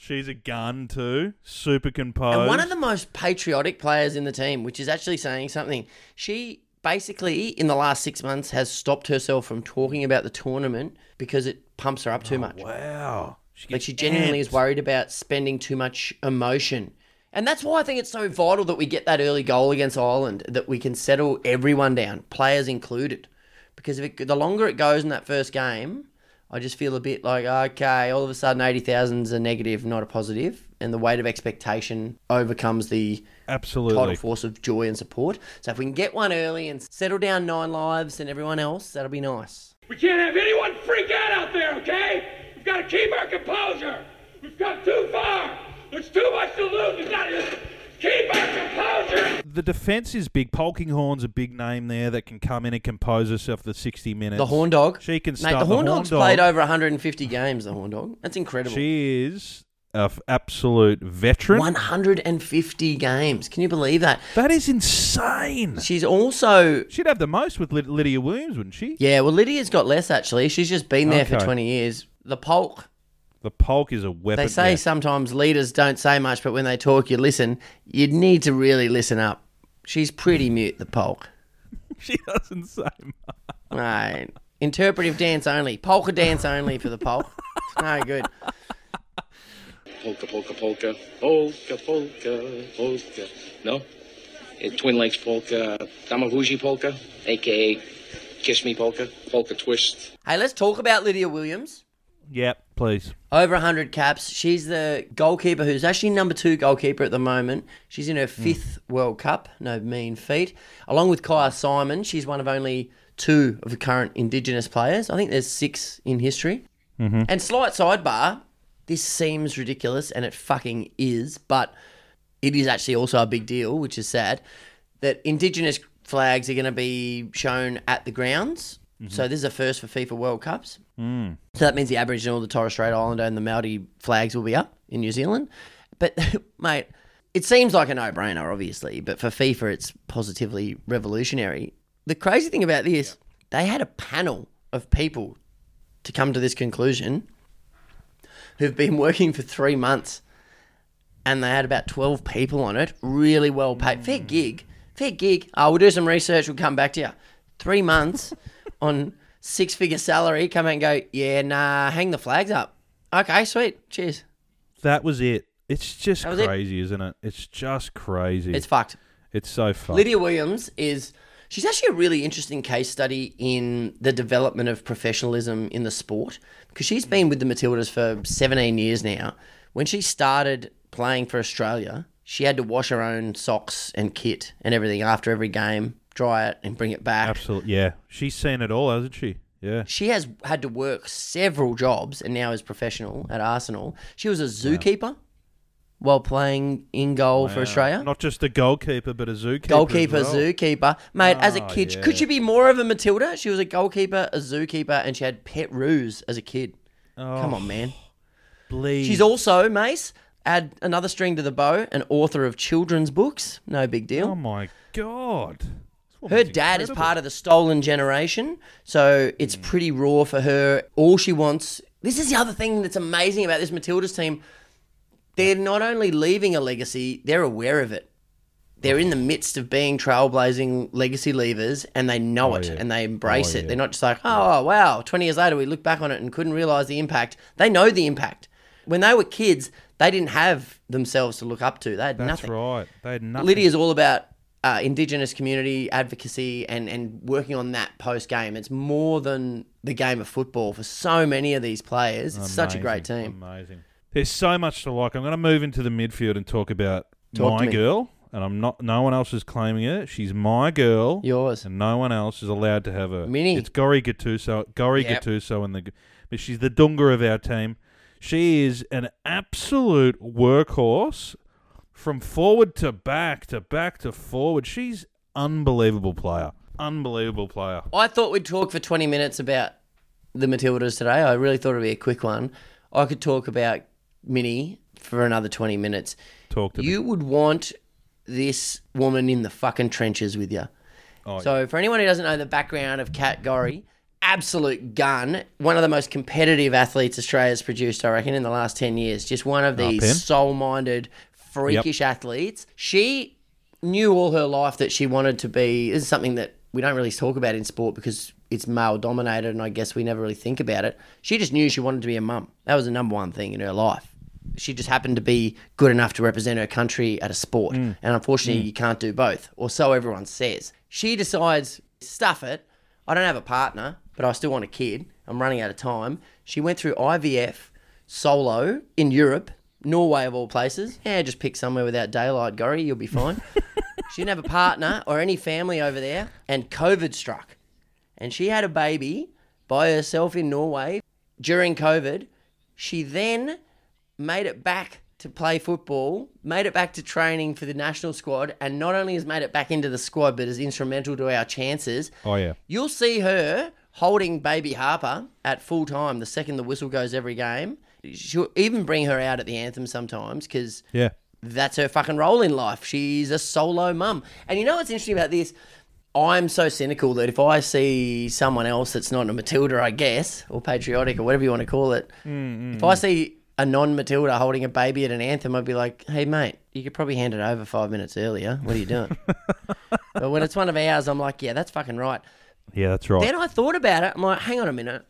She's a gun too. Super composed. And one of the most patriotic players in the team, which is actually saying something. She basically, in the last six months, has stopped herself from talking about the tournament because it pumps her up too oh, much. Oh, wow. She Like she genuinely amped. is worried about spending too much emotion. And that's why I think it's so vital that we get that early goal against Ireland, that we can settle everyone down, players included. Because if it, the longer it goes in that first game, I just feel a bit like, okay, all of a sudden 80,000 is a negative, not a positive, And the weight of expectation overcomes the Absolutely. tidal force of joy and support. So if we can get one early and settle down Nine Lives and everyone else, that'll be nice. We can't have anyone freak out out there, okay? We've got to keep our composure. We've come too far. There's too much to lose. We've got to keep our composure. The defence is big. Polkinghorne's a big name there that can come in and compose herself for 60 minutes. The Horn Dog. She can Mate, start the Horn the Dog's Horn played over 150 games, the Horn Dog. That's incredible. She is a f- absolute veteran. 150 games. Can you believe that? That is insane. She's also She'd have the most with Lyd- Lydia Williams, wouldn't she? yeah. Well, Lydia's got less actually. She's just been there for Okay. 20 years. The polk. The polk is a weapon. They say yeah. sometimes leaders don't say much, but when they talk, you listen. You need to really listen up. She's pretty mute. The polk. she doesn't say much. Right. Interpretive dance only. Polka dance only for the polk. No good. Polka, polka, polka, polka, polka, polka. No? Uh, Twin Lakes polka, Damavuji polka, aka Kiss Me polka, polka twist. Hey, let's talk about Lydia Williams. Yep, please. Over 100 caps. She's the goalkeeper who's actually number two goalkeeper at the moment. She's in her fifth World Cup. No mean feat. Along with Kyah Simon, she's one of only two of the current Indigenous players. I think there's six in history. Mhm. And slight sidebar, this seems ridiculous, and it fucking is, but it is actually also a big deal, which is sad, that Indigenous flags are going to be shown at the grounds. So this is a first for FIFA World Cups. Mm. So that means the Aboriginal, the Torres Strait Islander, and the Maori flags will be up in New Zealand. But, mate, it seems like a no brainer, obviously, but for FIFA, it's positively revolutionary. The crazy thing about this, they had a panel of people to come to this conclusion who've been working for three months and they had about 12 people on it, really well paid. Fair gig. Fair gig. Oh, we'll do some research, we'll come back to you. Three months on six figure salary, come out and go, yeah, nah, hang the flags up. Okay, sweet. Cheers. That was it. It's just That was it. crazy, isn't it? It's just crazy. It's fucked. It's so fucked. Lydia Williams is she's actually a really interesting case study in the development of professionalism in the sport because she's been with the Matildas for 17 years now. When she started playing for Australia, she had to wash her own socks and kit and everything after every game, dry it and bring it back. Absolutely. Yeah. She's seen it all, hasn't she? Yeah. She has had to work several jobs and now is professional at Arsenal. She was a zookeeper while playing in goal for Wow. Australia. Not just a goalkeeper, but a zookeeper. goalkeeper, as well. zookeeper. Mate, as a Oh, kid, yeah. could she be more of a Matilda? She was a goalkeeper, a zookeeper, and she had pet roos as a kid. Come Oh, on, man. Oh, Please. She's also, Mace, add another string to the bow, an author of children's books. No big deal. Oh my god. Her dad is part of the stolen generation, so it's hmm. pretty raw for her. All she wants. This is the other thing that's amazing about this Matildas team. They're not only leaving a legacy, they're aware of it. They're in the midst of being trailblazing legacy leavers, and they know Oh, it yeah. and they oh, embrace Oh, it. yeah. They're not just like, oh, wow, 20 years later, we look back on it and couldn't realize the impact. They know the impact. When they were kids, they didn't have themselves to look up to. They had That's nothing. right. They had nothing. Lydia's all about uh, Indigenous community advocacy and, and working on that post game. It's more than the game of football for so many of these players. It's such a great team. Amazing. There's so much to like. I'm going to move into the midfield and talk about Talk my girl, and I'm not. No one else is claiming her. She's my girl. Yours. And no one else is allowed to have her. Minnie. It's Gorry Gattuso. Gorry Yep. Gattuso, and the. But she's the Dunga of our team. She is an absolute workhorse from forward to back to back to forward. She's unbelievable player. Unbelievable player. I thought we'd talk for 20 minutes about the Matildas today. I really thought it'd be a quick one. I could talk about Minnie for another 20 minutes. Talk to me. You would want this woman in the fucking trenches with you. Oh, so, for anyone who doesn't know the background of Kat Gorry, absolute gun, one of the most competitive athletes Australia's produced, I reckon, in the last 10 years. Just one of these soul minded, freakish athletes. She knew all her life that she wanted to be. This is something that we don't really talk about in sport because it's male dominated, and I guess we never really think about it. She just knew she wanted to be a mum. That was the number one thing in her life. She just happened to be good enough to represent her country at a sport. Mm. And unfortunately, you can't do both, or so everyone says. She decides, stuff it. I don't have a partner, but I still want a kid. I'm running out of time. She went through IVF solo in Europe, Norway of all places. Yeah, just pick somewhere without daylight, Gorry. You'll be fine. she didn't have a partner or any family over there, and COVID struck. And she had a baby by herself in Norway during COVID. She then made it back to play football, made it back to training for the national squad, and not only has made it back into the squad, but is instrumental to our chances. Oh yeah. You'll see her holding baby Harper at full time the second the whistle goes every game she'll even bring her out at the anthem sometimes because Yeah. that's her fucking role in life. She's a solo mum. And you know what's interesting about this? I'm so cynical that if I see someone else that's not a Matilda, I guess, or patriotic or whatever you want to call it, mm, mm, if I mm. see a non Matilda holding a baby at an anthem, I'd be like, hey, mate, you could probably hand it over five minutes earlier. What are you doing? but when it's one of ours, I'm like, yeah, that's fucking right. Yeah, that's right. Then I thought about it. I'm like, hang on a minute.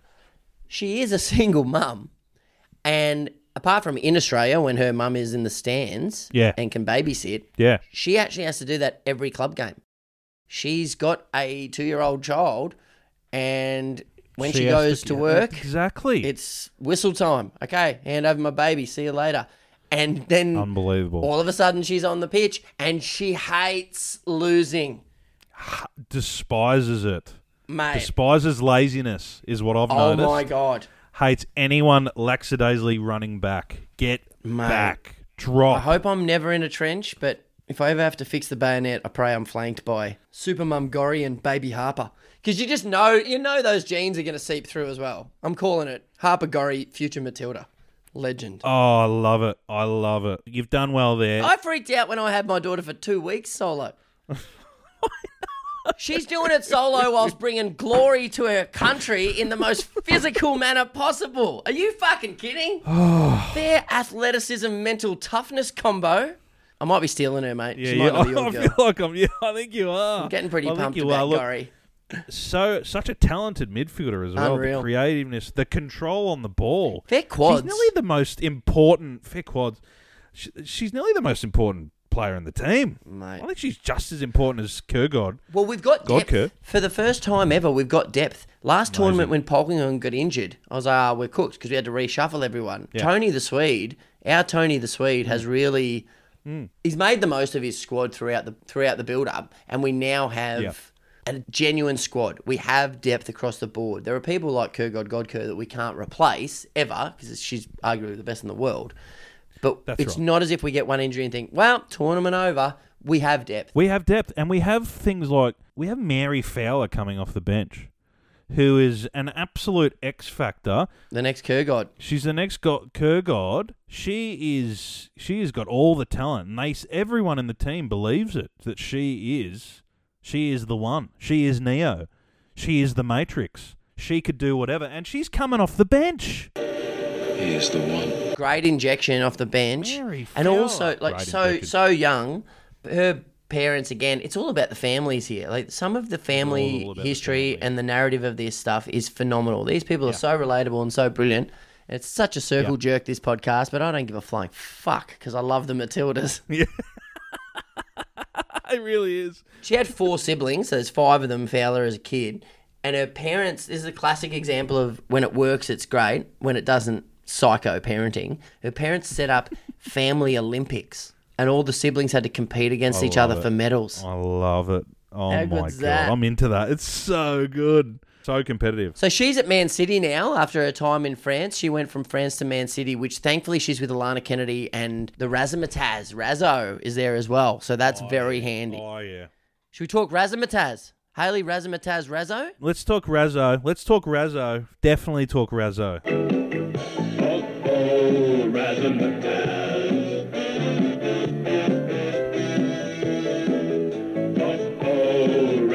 She is a single mum. And apart from in Australia, when her mum is in the stands Yeah. and can babysit, yeah. she actually has to do that every club game. She's got a two year old child, and when she, has goes to, yeah, work, Exactly. it's whistle time. Okay, hand over my baby. See you later. And then Unbelievable. all of a sudden, she's on the pitch, and she hates losing, Despises it. mate. Despises laziness is what I've oh noticed. Oh my god. Hates anyone lackadaisically running back. Get Mate. back. Drop. I hope I'm never in a trench, but if I ever have to fix the bayonet, I pray I'm flanked by Super Mum Gorry and Baby Harper. Because you just know, you know those genes are going to seep through as well. I'm calling it Harper Gorry, future Matilda. Legend. Oh, I love it. I love it. You've done well there. I freaked out when I had my daughter for two weeks solo. She's doing it solo whilst bringing glory to her country in the most physical manner possible. Are you fucking kidding? Their athleticism, mental toughness combo. I might be stealing her, mate. yeah, she yeah. might not be your I girl. feel like I'm. Yeah, I think you are. I'm getting pretty I think pumped you about are. Look, Gorry. so such a talented midfielder as well. Unreal. The creativeness, the control on the ball. Fair quads. She's nearly the most important. Fair quads. She, she's nearly the most important player in the team. Mate. I think she's just as important as Kurgod. Well, we've got God, depth. Kurt. For the first time ever, we've got depth. Last tournament when Polkingham got injured, I was like, ah, we're cooked because we had to reshuffle everyone. Yeah. Tony the Swede, our Tony the Swede, has really Mm. he's made the most of his squad throughout the throughout the build up, and we now have Yeah. a genuine squad. We have depth across the board. There are people like Kurgod Godker that we can't replace ever because she's arguably the best in the world. But That's it's right. not as if we get one injury and think, well, tournament over. We have depth. We have depth, and we have things like we have Mary Fowler coming off the bench, who is an absolute X factor. The next Kurgod. She's the next go- Kurgod. She is. She has got all the talent, and they everyone in the team believes it that she is. She is the one. She is Neo. She is the Matrix. She could do whatever, and she's coming off the bench. He is the one. great injection off the bench, Mary and Fowler. also like Great so injection. so young. Her parents again. It's all about the families here. Like some of the family all about the history family. and the narrative of this stuff is phenomenal. These people are so relatable and so brilliant. It's such a circle Yeah. jerk this podcast, but I don't give a flying fuck because I love the Matildas. Yeah. It really is. She had four siblings, so there's five of them. Fowler as a kid, and her parents. This is a classic example of when it works, it's great. When it doesn't, psycho parenting. Her parents set up family Olympics, and all the siblings had to compete against I each other love for medals. I love it. Oh How my good's god, that? I'm into that. It's so good, so competitive. So she's at Man City now after her time in France. She went from France to Man City, which thankfully she's with Alanna Kennedy and the Razzmatazz. Razzo is there as well. So that's oh, very handy. Oh yeah. Should we talk Razzmatazz? Hayley Razzmatazz Razzo? Let's talk Razzo. Let's talk Razzo. Definitely talk Razzo. Oh, oh, oh,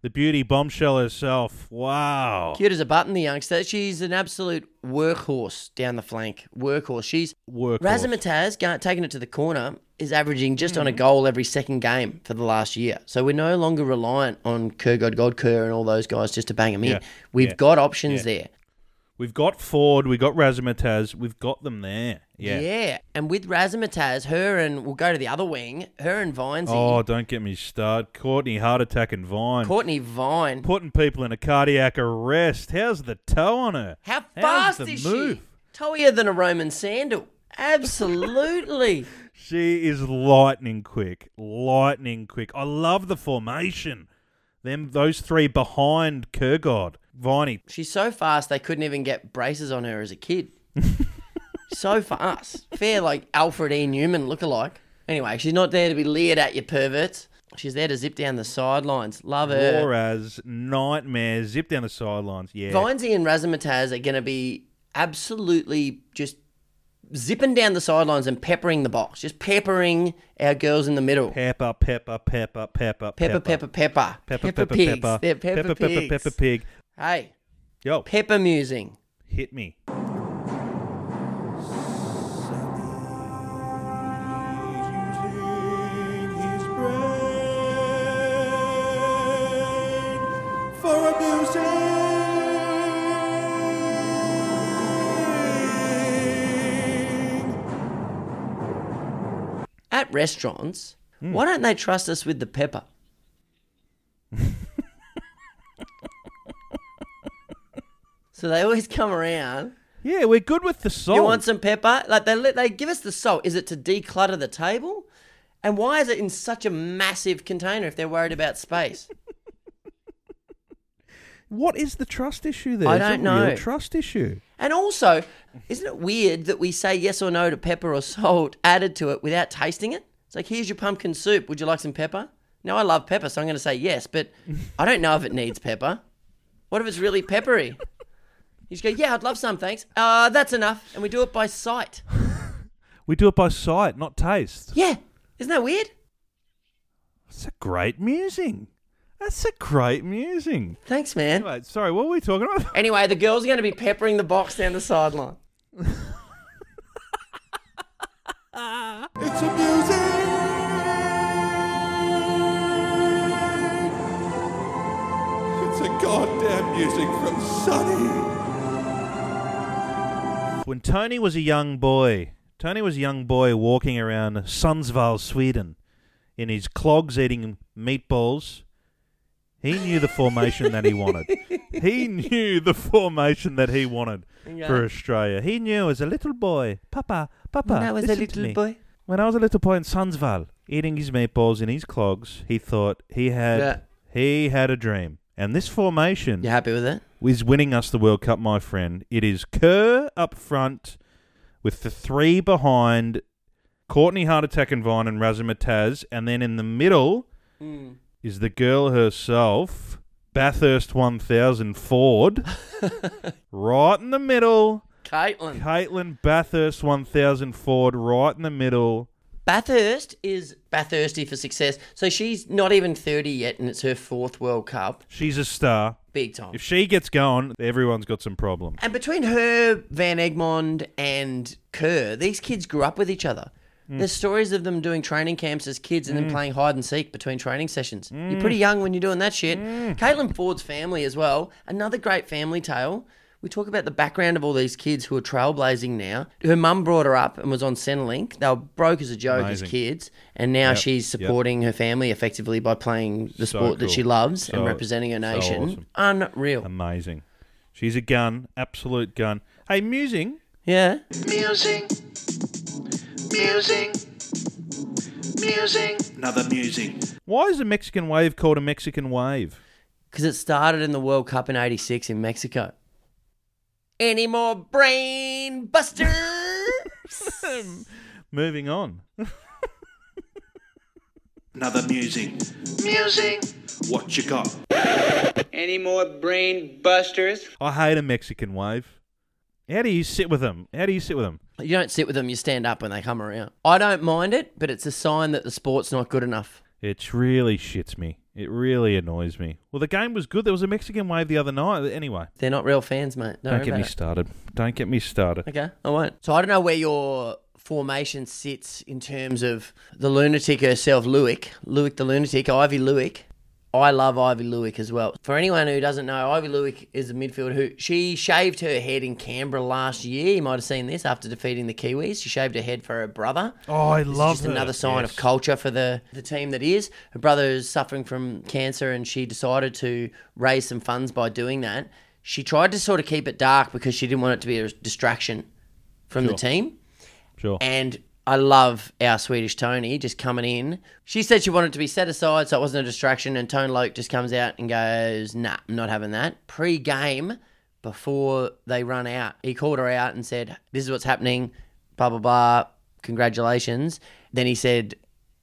the beauty bombshell herself. Wow. Cute as a button, the youngster. She's an absolute workhorse down the flank. Workhorse. She's Workhorse. Razzmatazz, go- taking it to the corner, is averaging just Mm-hmm. on a goal every second game for the last year. So we're no longer reliant on Kurgod Godker and all those guys just to bang them in. We've Yeah. got options Yeah. there. We've got Foord. We've got Razzmatazz. We've got them there. Yeah. Yeah. And with Razzmatazz, her and we'll go to the other wing, her and Vinesy, Oh, don't get me started. Cortnee heart attack and Vine. Cortnee Vine. Putting people in a cardiac arrest. How's the toe on her? How How's fast is move? she? Towier than a Roman sandal. Absolutely. She is lightning quick. Lightning quick. I love the formation. Them those three behind Kurgod. Viney. She's so fast they couldn't even get braces on her as a kid. so fast. Fair like Alfred E. Neuman look-alike. Anyway, she's not there to be leered at, you perverts. She's there to zip down the sidelines. Love her. Whereas nightmare zip down the sidelines. Yeah. Vinesy and Razzmatazz are going to be absolutely just zipping down the sidelines and peppering the box, just peppering our girls in the middle. Pepper, pepper, pepper, pepper, Pepper, pepper, pepper, pepper, pepper, pigs. pepper, They're pepper, pepper, pepper, pigs. pepper pig. Hey, Yo, pepper musing. hit me. At restaurants, Hmm. why don't they trust us with the pepper? so they always come around. Yeah, we're good with the salt. You want some pepper? Like they they give us the salt. Is it to declutter the table? And why is it in such a massive container if they're worried about space? What is the trust issue there? I don't know. trust issue. And also, isn't it weird that we say yes or no to pepper or salt added to it without tasting it? It's like, here's your pumpkin soup. Would you like some pepper? No, I love pepper, so I'm going to say yes, but I don't know if it needs pepper. What if it's really peppery? You just go, yeah, I'd love some, thanks. Uh, that's enough. And we do it by sight. We do it by sight, not taste. Yeah. Isn't that weird? That's a great musing. That's a great musing. Thanks, man. Anyway, sorry, what were we talking about? Anyway, the girls are going to be peppering the box down the sideline. It's amusing. It's a goddamn music from Sunny. When Tony was a young boy, Tony was a young boy walking around Sundsvall, Sweden, in his clogs eating meatballs. He knew the formation that he wanted. He knew the formation that he wanted Yeah. for Australia. He knew as a little boy, Papa, Papa. When I was a listen to little me." boy. When I was a little boy in Sundsvall, eating his meatballs in his clogs, he thought he had Yeah. he had a dream. And this formation You happy with it? is winning us the World Cup, my friend. It is Kerr up front with the three behind Cortnee Heart Attack and Vine and Razzmatazz, and then in the middle Mm. Is the girl herself, Bathurst 1000 Foord. right in the middle. Caitlin. Caitlin Bathurst 1000 Foord, right in the middle. Bathurst is Bathursty for success. So she's not even 30 yet, and it's her fourth World Cup. She's a star. Big time. If she gets going, everyone's got some problems. And between her, Van Egmond, and Kerr, these kids grew up with each other. Mm. There's stories of them doing training camps as kids and then Mm. playing hide and seek between training sessions. Mm. You're pretty young when you're doing that shit. Caitlin Foord's family as well. Another great family tale. We talk about the background of all these kids who are trailblazing now. Her mum brought her up and was on Centrelink. They were broke as a joke Amazing. as kids, and now Yep, she's yep. supporting her family effectively by playing the So sport that she loves So- and representing her so nation. awesome. Unreal. Amazing. She's a gun, absolute gun. Hey, musing. Yeah. Musing. Musing. Musing. Another musing. Why is a Mexican wave called a Mexican wave? Because it started in the World Cup in 86 in Mexico. Any more brain busters? Moving on. Another musing. Musing. What you got? Any more brain busters? I hate a Mexican wave. How do you sit with them? How do you sit with them? You don't sit with them, you stand up when they come around. I don't mind it, but it's a sign that the sport's not good enough. It really shits me. It really annoys me. Well, the game was good. There was a Mexican wave the other night. Anyway, They're not real fans, mate. Don't, don't get me it. started. Don't get me started. Okay, I won't. So I don't know where your formation sits in terms of the lunatic herself, Luik. Luik the lunatic, Aivi Luik. I love Aivi Luik as well. For anyone who doesn't know, Aivi Luik is a midfielder who she shaved her head in Canberra last year. You might have seen this after defeating the Kiwis. She shaved her head for her brother. Oh, I is love just her. another sign Yes. of culture for the, the team that is. Her brother is suffering from cancer and she decided to raise some funds by doing that. She tried to sort of keep it dark because she didn't want it to be a distraction from the team. Sure. And I love our Swedish Tony just coming in. She said she wanted to be set aside so it wasn't a distraction. And Tone Loc just comes out and goes, nah, I'm not having that. Pre game, before they run out. He called her out and said, "This is what's happening." Blah blah blah. Congratulations. Then he said,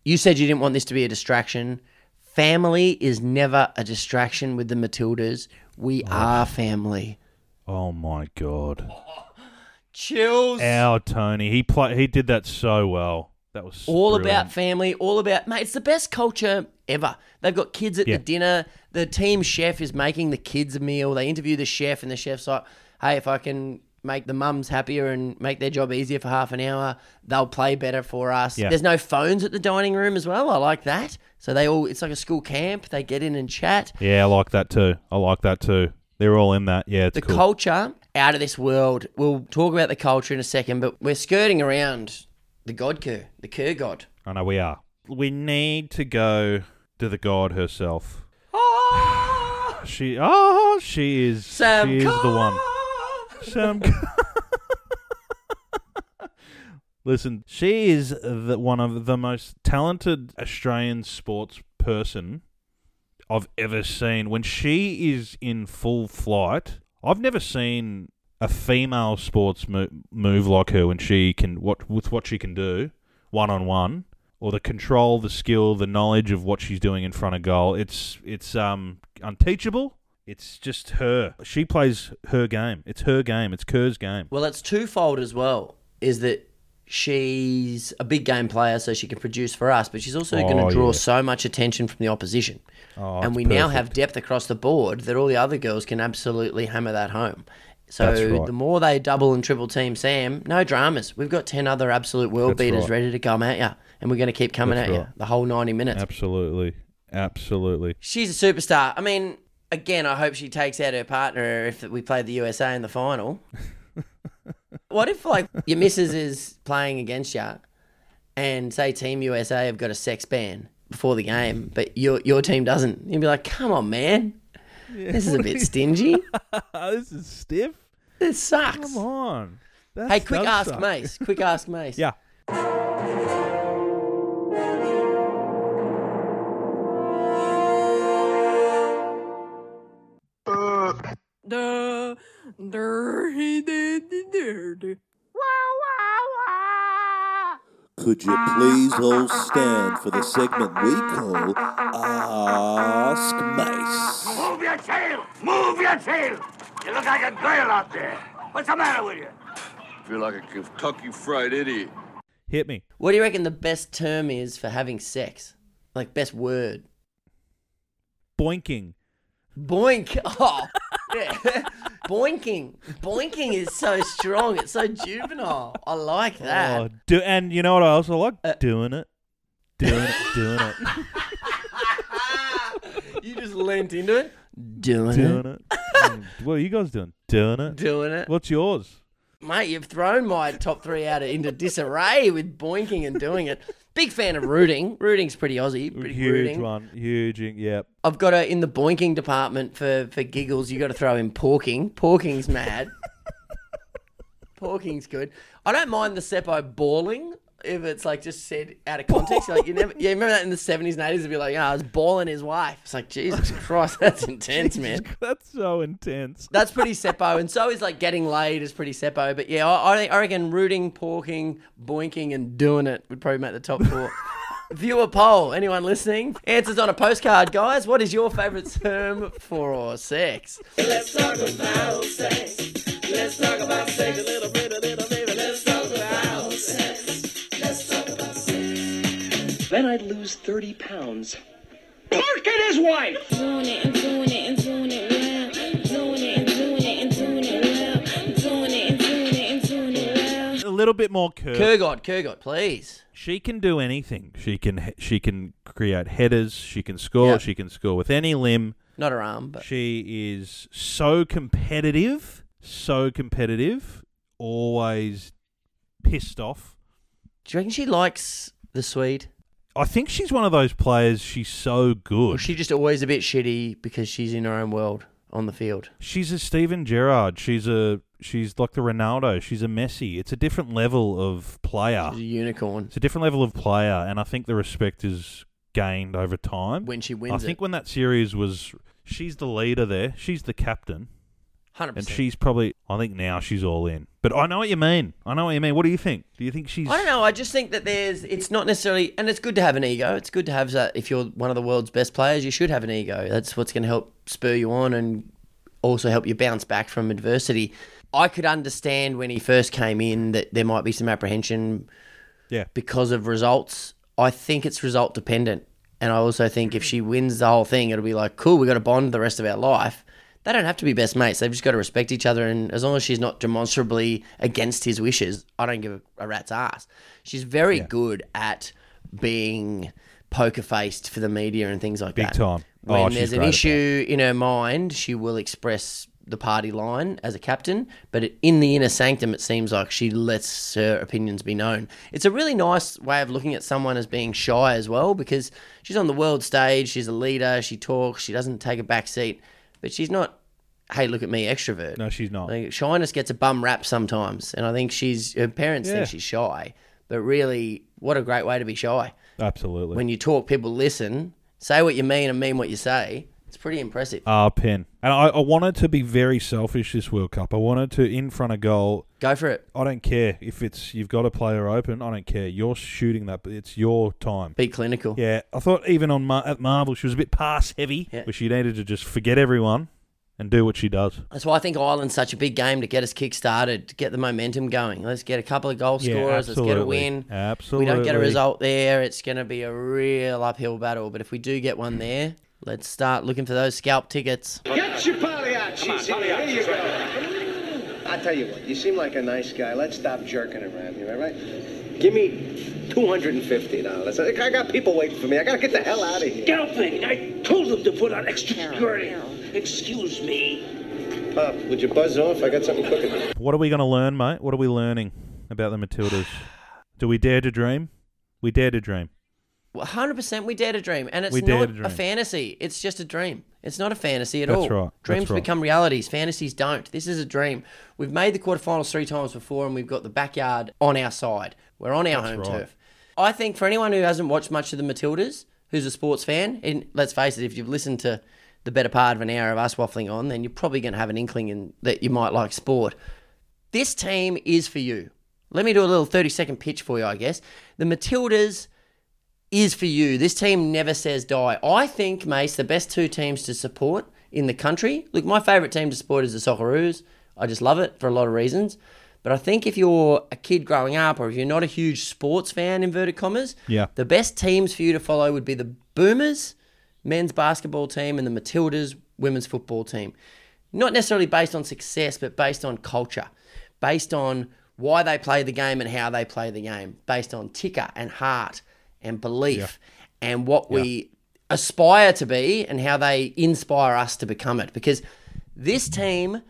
"You said you didn't want this to be a distraction. Family is never a distraction with the Matildas. We are family." Oh my god. Chills. Our Tony, he play, he did that so well. That was all brilliant. about family, all about mate. It's the best culture ever. They've got kids at Yeah. the dinner. The team chef is making the kids a meal. They interview the chef, and the chef's like, "Hey, if I can make the mums happier and make their job easier for half an hour, they'll play better for us." Yeah. There's no phones at the dining room as well. I like that. So they all, it's like a school camp. They get in and chat. Yeah, I like that too. I like that too. They're all in that. Yeah, it's the cool. culture out of this world. We'll talk about the culture in a second, but we're skirting around the God Kerr, the Kerr God. I know we are. We need to go to the god herself. Ah! she oh she is Sam she is the one. Sam Listen, she is the, one of the most talented Australian sports person I've ever seen. When she is in full flight, I've never seen a female sports mo- move like her when she can what with what she can do one on one or the control, the skill, the knowledge of what she's doing in front of goal. It's it's um unteachable. It's just her. She plays her game. It's her game. It's Kerr's game. Well, it's twofold as well. Is that she's a big game player, so she can produce for us, but she's also going Oh, to draw yeah. so much attention from the opposition. Oh, and we now have depth across the board that all the other girls can absolutely hammer that home. So right. the more they double and triple team Sam, no dramas. We've got ten other absolute world That's beaters right. ready to come at you, and we're going to keep coming That's at you the whole ninety minutes. Absolutely. Absolutely. She's a superstar. I mean, again, I hope she takes out her partner if we play the USA in the final. what if, like, your missus is playing against you and, say, Team USA have got a sex ban before the game, but your, your team doesn't? You'd be like, come on, man. this is a bit stingy. this is stiff. This sucks. Come on. That hey, quick ask suck. Mace. Quick ask Mace. Yeah. Dirty, dirty. Could you please all stand for the segment we call Ask Mace? Move your tail! Move your tail! You look like a girl out there. What's the matter with you? feel like a Kentucky Fried Idiot. Hit me. What do you reckon the best term is for having sex? Like, best word? Boinking. Boink. Oh, yeah. Boinking. Boinking is so strong. It's so juvenile. I like that. Oh, do, and you know what I also like? Uh, doing it. Doing it. Doing it. You just leant into it. Doing, doing it. it. Mm, what are you guys doing? Doing it. Doing it. What's yours? Mate, you've thrown my top three out of, into disarray with boinking and doing it. Big fan of rooting. Rooting's pretty Aussie. Pretty Huge rooting. one. Huge. Yep. I've got a in the boinking department for for giggles. You got to throw in porking. Porking's mad. porking's good. I don't mind the seppo bawling if it's like just said out of context. like you never, yeah, remember that in the seventies and eighties? It'd be like, oh, I was balling his wife. It's like Jesus Christ, that's intense, man. That's so intense. That's pretty seppo, and so is like getting laid is pretty seppo. But yeah, I, I reckon rooting, porking, boinking, and doing it would probably make the top four. Viewer poll. Anyone listening? Answers on a postcard, guys. What is your favourite term for sex? Let's talk about sex. Let's talk about sex a little bit, a little baby. Then I'd lose 30 pounds. Pork and his wife! Doing it and doing it and doing it well. Doing it and doing it and doing it well. Doing it and doing it and doing it well. A little bit more curve. Kurgot, Kurgot, please. She can do anything. She can she can create headers. She can score. Yeah. She can score with any limb. Not her arm, but She is so competitive, so competitive, always pissed off. do you reckon she likes the Swede? I think she's one of those players. She's so good. Or is she just always a bit shitty because she's in her own world on the field? She's a Steven Gerrard. She's a she's like the Ronaldo. She's a Messi. It's a different level of player. She's a unicorn. It's a different level of player, and I think the respect is gained over time. When she wins. I think it. when that series was, she's the leader there. She's the captain. 100%. And she's probably, I think now she's all in. But I know what you mean. I know what you mean. What do you think? Do you think she's. I don't know. I just think that there's. It's not necessarily, and it's good to have an ego. It's good to have that. If you're one of the world's best players, you should have an ego. That's what's going to help spur you on and also help you bounce back from adversity. I could understand when he first came in that there might be some apprehension Yeah. because of results. I think it's result dependent. And I also think if she wins the whole thing, it'll be like, cool, we got to bond the rest of our life. They don't have to be best mates. They've just got to respect each other. And as long as she's not demonstrably against his wishes, I don't give a, rat's ass. She's very good at being poker faced for the media and things like Big that. time. When Oh, there's an issue in her mind, she will express the party line as a captain, but it, in the inner sanctum, it seems like she lets her opinions be known. It's a really nice way of looking at someone as being shy as well, because she's on the world stage, she's a leader, she talks, she doesn't take a back seat, but she's not. Hey, look at me, extrovert. No, she's not. Like, shyness gets a bum rap sometimes, and I think she's her parents Yeah. think she's shy, but really, what a great way to be shy. Absolutely. When you talk, people listen. Say what you mean and mean what you say. It's pretty impressive. Ah, pen. And I, I wanted to be very selfish this World Cup. I wanted to, in front of goal. Go for it. I don't care if it's you've got a player open. I don't care. You're shooting that, but it's your time. Be clinical. Yeah, I thought even on Mar- at Marvel she was a bit pass heavy, Yeah. where she needed to just forget everyone and do what she does. That's why I think Ireland's such a big game to get us kick started, to get the momentum going. Let's get a couple of goal Yeah, scorers. Let's get a absolutely. win. We don't get a result there. It's going to be a real uphill battle. But if we do get one there, let's start looking for those scalp tickets. Get your Pagliacci. Here you go. I tell you what, you seem like a nice guy. Let's stop jerking around here, all right? Give me two hundred and fifty dollars. I got people waiting for me. I gotta get the hell out of here. Scalping! I told them to put on extra security. Excuse me. Pop, would you buzz off? I got something cooking. What are we going to learn, mate? What are we learning about the Matildas? Do we dare to dream? We dare to dream. Well, 100% we dare to dream. And it's We not a dream. fantasy. It's just a dream. It's not a fantasy at That's all. right. That's Dreams right. become realities. Fantasies don't. This is a dream. We've made the quarterfinals three times before, and we've got the backyard on our side. We're on our home right. turf. I think for anyone who hasn't watched much of the Matildas, who's a sports fan, and let's face it, if you've listened to the better part of an hour of us waffling on, then you're probably going to have an inkling in, that you might like sport. This team is for you. Let me do a little 30 second pitch for you, I guess. The Matildas is for you. This team never says die. I think, Mace, the best two teams to support in the country. Look, my favourite team to support is the Socceroos. I just love it for a lot of reasons. But I think if you're a kid growing up or if you're not a huge sports fan, inverted commas, Yeah. the best teams for you to follow would be the Boomers men's basketball team and the Matildas women's football team. Not necessarily based on success, but based on culture, based on why they play the game and how they play the game, based on ticker and heart and belief and what we aspire to be and how they inspire us to become it. Because this team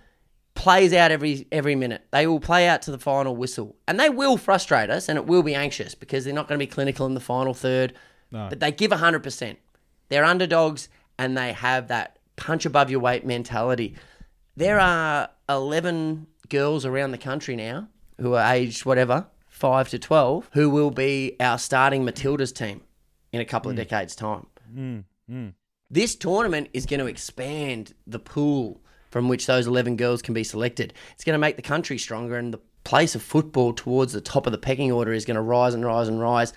plays out every every minute. They will play out to the final whistle, and they will frustrate us, and it will be anxious because they're not going to be clinical in the final third. No. But they give hundred percent. They're underdogs, and they have that punch above your weight mentality. There are eleven girls around the country now who are aged whatever five to twelve who will be our starting Matildas team in a couple of decades' time Mm, mm. this tournament is going to expand the pool from which those 11 girls can be selected. It's going to make the country stronger and the place of football towards the top of the pecking order is going to rise and rise and rise.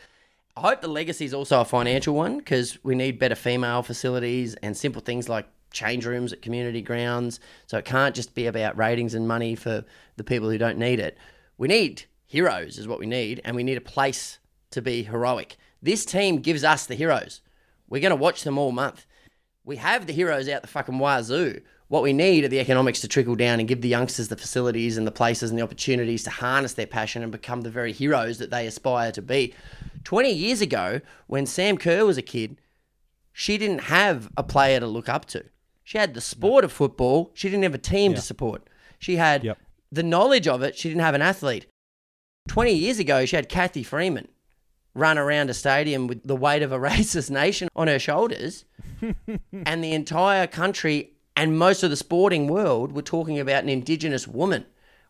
I hope the legacy is also a financial one because we need better female facilities and simple things like change rooms at community grounds. So it can't just be about ratings and money for the people who don't need it. We need heroes, is what we need, and we need a place to be heroic. This team gives us the heroes. We're going to watch them all month. We have the heroes out the fucking wazoo. What we need are the economics to trickle down and give the youngsters the facilities and the places and the opportunities to harness their passion and become the very heroes that they aspire to be. 20 years ago, when Sam Kerr was a kid, she didn't have a player to look up to. She had the sport of football. She didn't have a team Yeah. to support. She had Yep. the knowledge of it. She didn't have an athlete. 20 years ago, she had Cathy Freeman run around a stadium with the weight of a racist nation on her shoulders. and the entire country and most of the sporting world were talking about an Indigenous woman.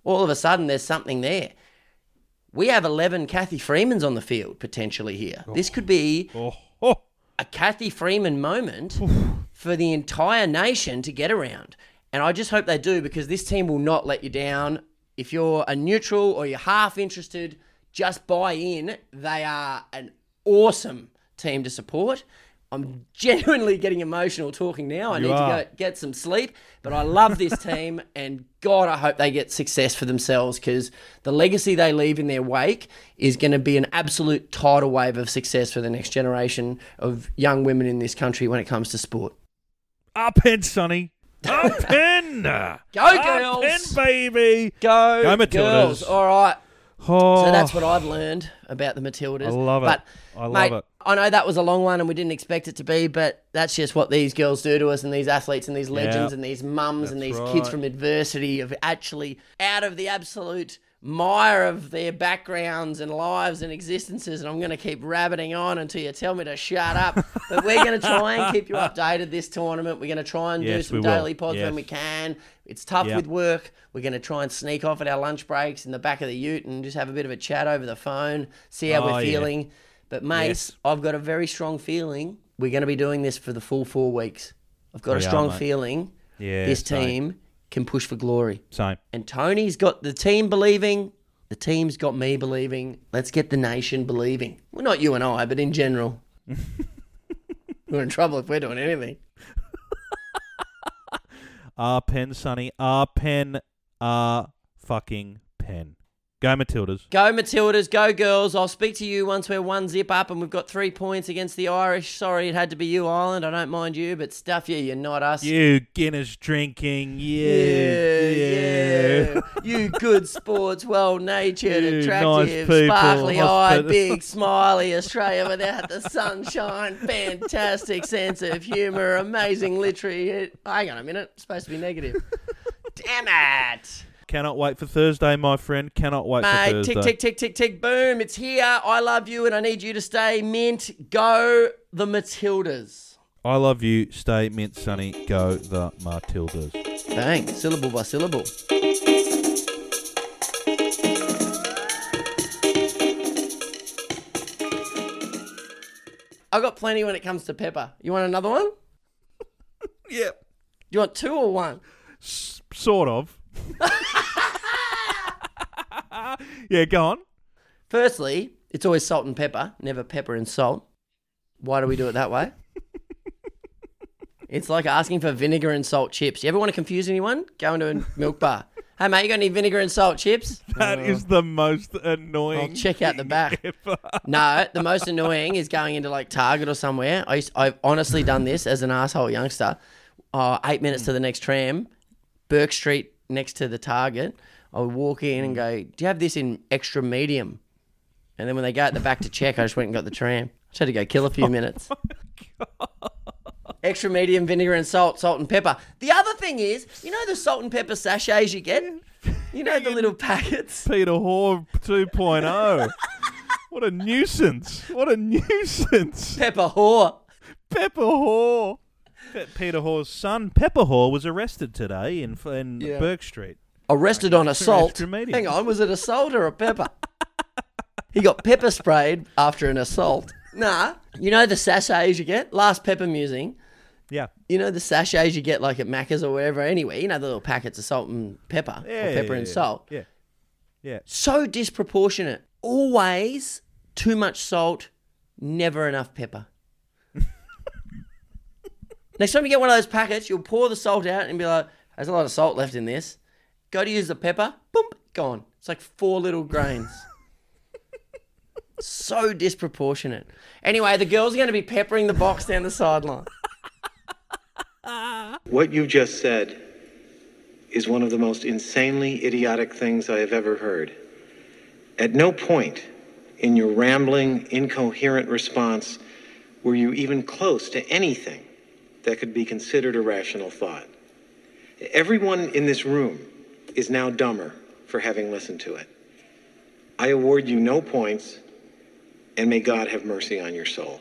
All of a sudden, there's something there. We have 11 Cathy Freemans on the field potentially here. Oh. This could be oh. a Cathy Freeman moment for the entire nation to get around. And I just hope they do because this team will not let you down. If you're a neutral or you're half interested, just buy in. They are an awesome team to support. I'm genuinely getting emotional talking now. I You need are. to go get some sleep, but I love this team and God, I hope they get success for themselves because the legacy they leave in their wake is going to be an absolute tidal wave of success for the next generation of young women in this country when it comes to sport. Up head, Sonny. Up and Go girls! and baby. Go, Go Matildas. girls! All right. Oh, So that's what I've learned about the Matildas. I love it. But, I love mate, it. I know that was a long one and we didn't expect it to be, but that's just what these girls do to us and these athletes and these legends Yeah. and these mums and That's these kids from adversity of actually out of the absolute mire of their backgrounds and lives and existences. And I'm going to keep rabbiting on until you tell me to shut up. but we're going to try and keep you updated this tournament. We're going to try and do some daily pods when we can. It's tough Yep. with work. We're going to try and sneak off at our lunch breaks in the back of the ute and just have a bit of a chat over the phone, see how Oh, we're yeah. feeling. But, Mace, Yes. I've got a very strong feeling we're going to be doing this for the full four weeks. I've got We a strong mate. feeling Yeah, this team can push for glory. Same. And Tony's got the team believing. The team's got me believing. Let's get the nation believing. Well, not you and I, but in general. we're in trouble if we're doing anything. R pen, Sonny. R pen. R fucking pen. Go Matildas. Go Matildas, go girls. I'll speak to you once we're one zip up and we've got three points against the Irish. Sorry it had to be you, Ireland. I don't mind you, but stuff you, you're not us. You Guinness drinking. Yeah. Yeah, Yeah. yeah. you good sports, well natured, attractive, nice sparkly eyed, big, smiley Australia without the sunshine, fantastic sense of humour, amazing literary. Hang on a minute, it's supposed to be negative. Damn it. Cannot wait for Thursday, my friend. Cannot wait for Thursday. tick, tick, tick, tick, tick, boom. It's here. I love you and I need you to stay mint. Go the Matildas. I love you. Stay mint, Sonny. Go the Matildas. Bang, syllable by syllable. I got plenty when it comes to pepper. You want another one? Yep. You want two or one? Sort of. yeah, go on. Firstly, it's always salt and pepper, never pepper and salt. Why do we do it that way? it's like asking for vinegar and salt chips. You ever want to confuse anyone? Go into a milk bar. Hey mate, you got any vinegar and salt chips? That is the most annoying. I'll check out the back. ever. No, the most annoying is going into like Target or somewhere. I used, I've honestly done this as an asshole youngster. Uh, eight minutes to the next tram, Burke Street next to the Target. I would walk in and mm. go, "Do you have this in extra medium?" And then when they go at the back to check, I just went and got the tram. I Just had to go kill a few oh minutes. Extra medium vinegar and salt, salt and pepper. The other thing is, you know the salt and pepper sachets you get? You know the little packets? Peter Hore 2.0. what a nuisance. What a nuisance. Pepper whore. Pepper Hore. Pe- Peter Hore's son, Pepper Hore, was arrested today in, in Yeah. Burke Street. Arrested on assault. Hang on, was it assault or a pepper? he got pepper sprayed after an assault. Nah, you know the sachets you get? Last pepper musing. Yeah. You know the sachets you get like at Macca's or wherever anyway. You know the little packets of salt and pepper Yeah, or pepper yeah, and yeah. salt. Yeah. Yeah. So disproportionate. Always too much salt, never enough pepper. Next time you get one of those packets, you'll pour the salt out and be like, there's a lot of salt left in this. Go to use the pepper, boom, gone. It's like four little grains. so disproportionate. Anyway, the girls are going to be peppering the box down the sideline. What you just said is one of the most insanely idiotic things I have ever heard. At no point in your rambling, incoherent response were you even close to anything that could be considered a rational thought. Everyone in this room is now dumber for having listened to it. I award you no points, and may God have mercy on your soul.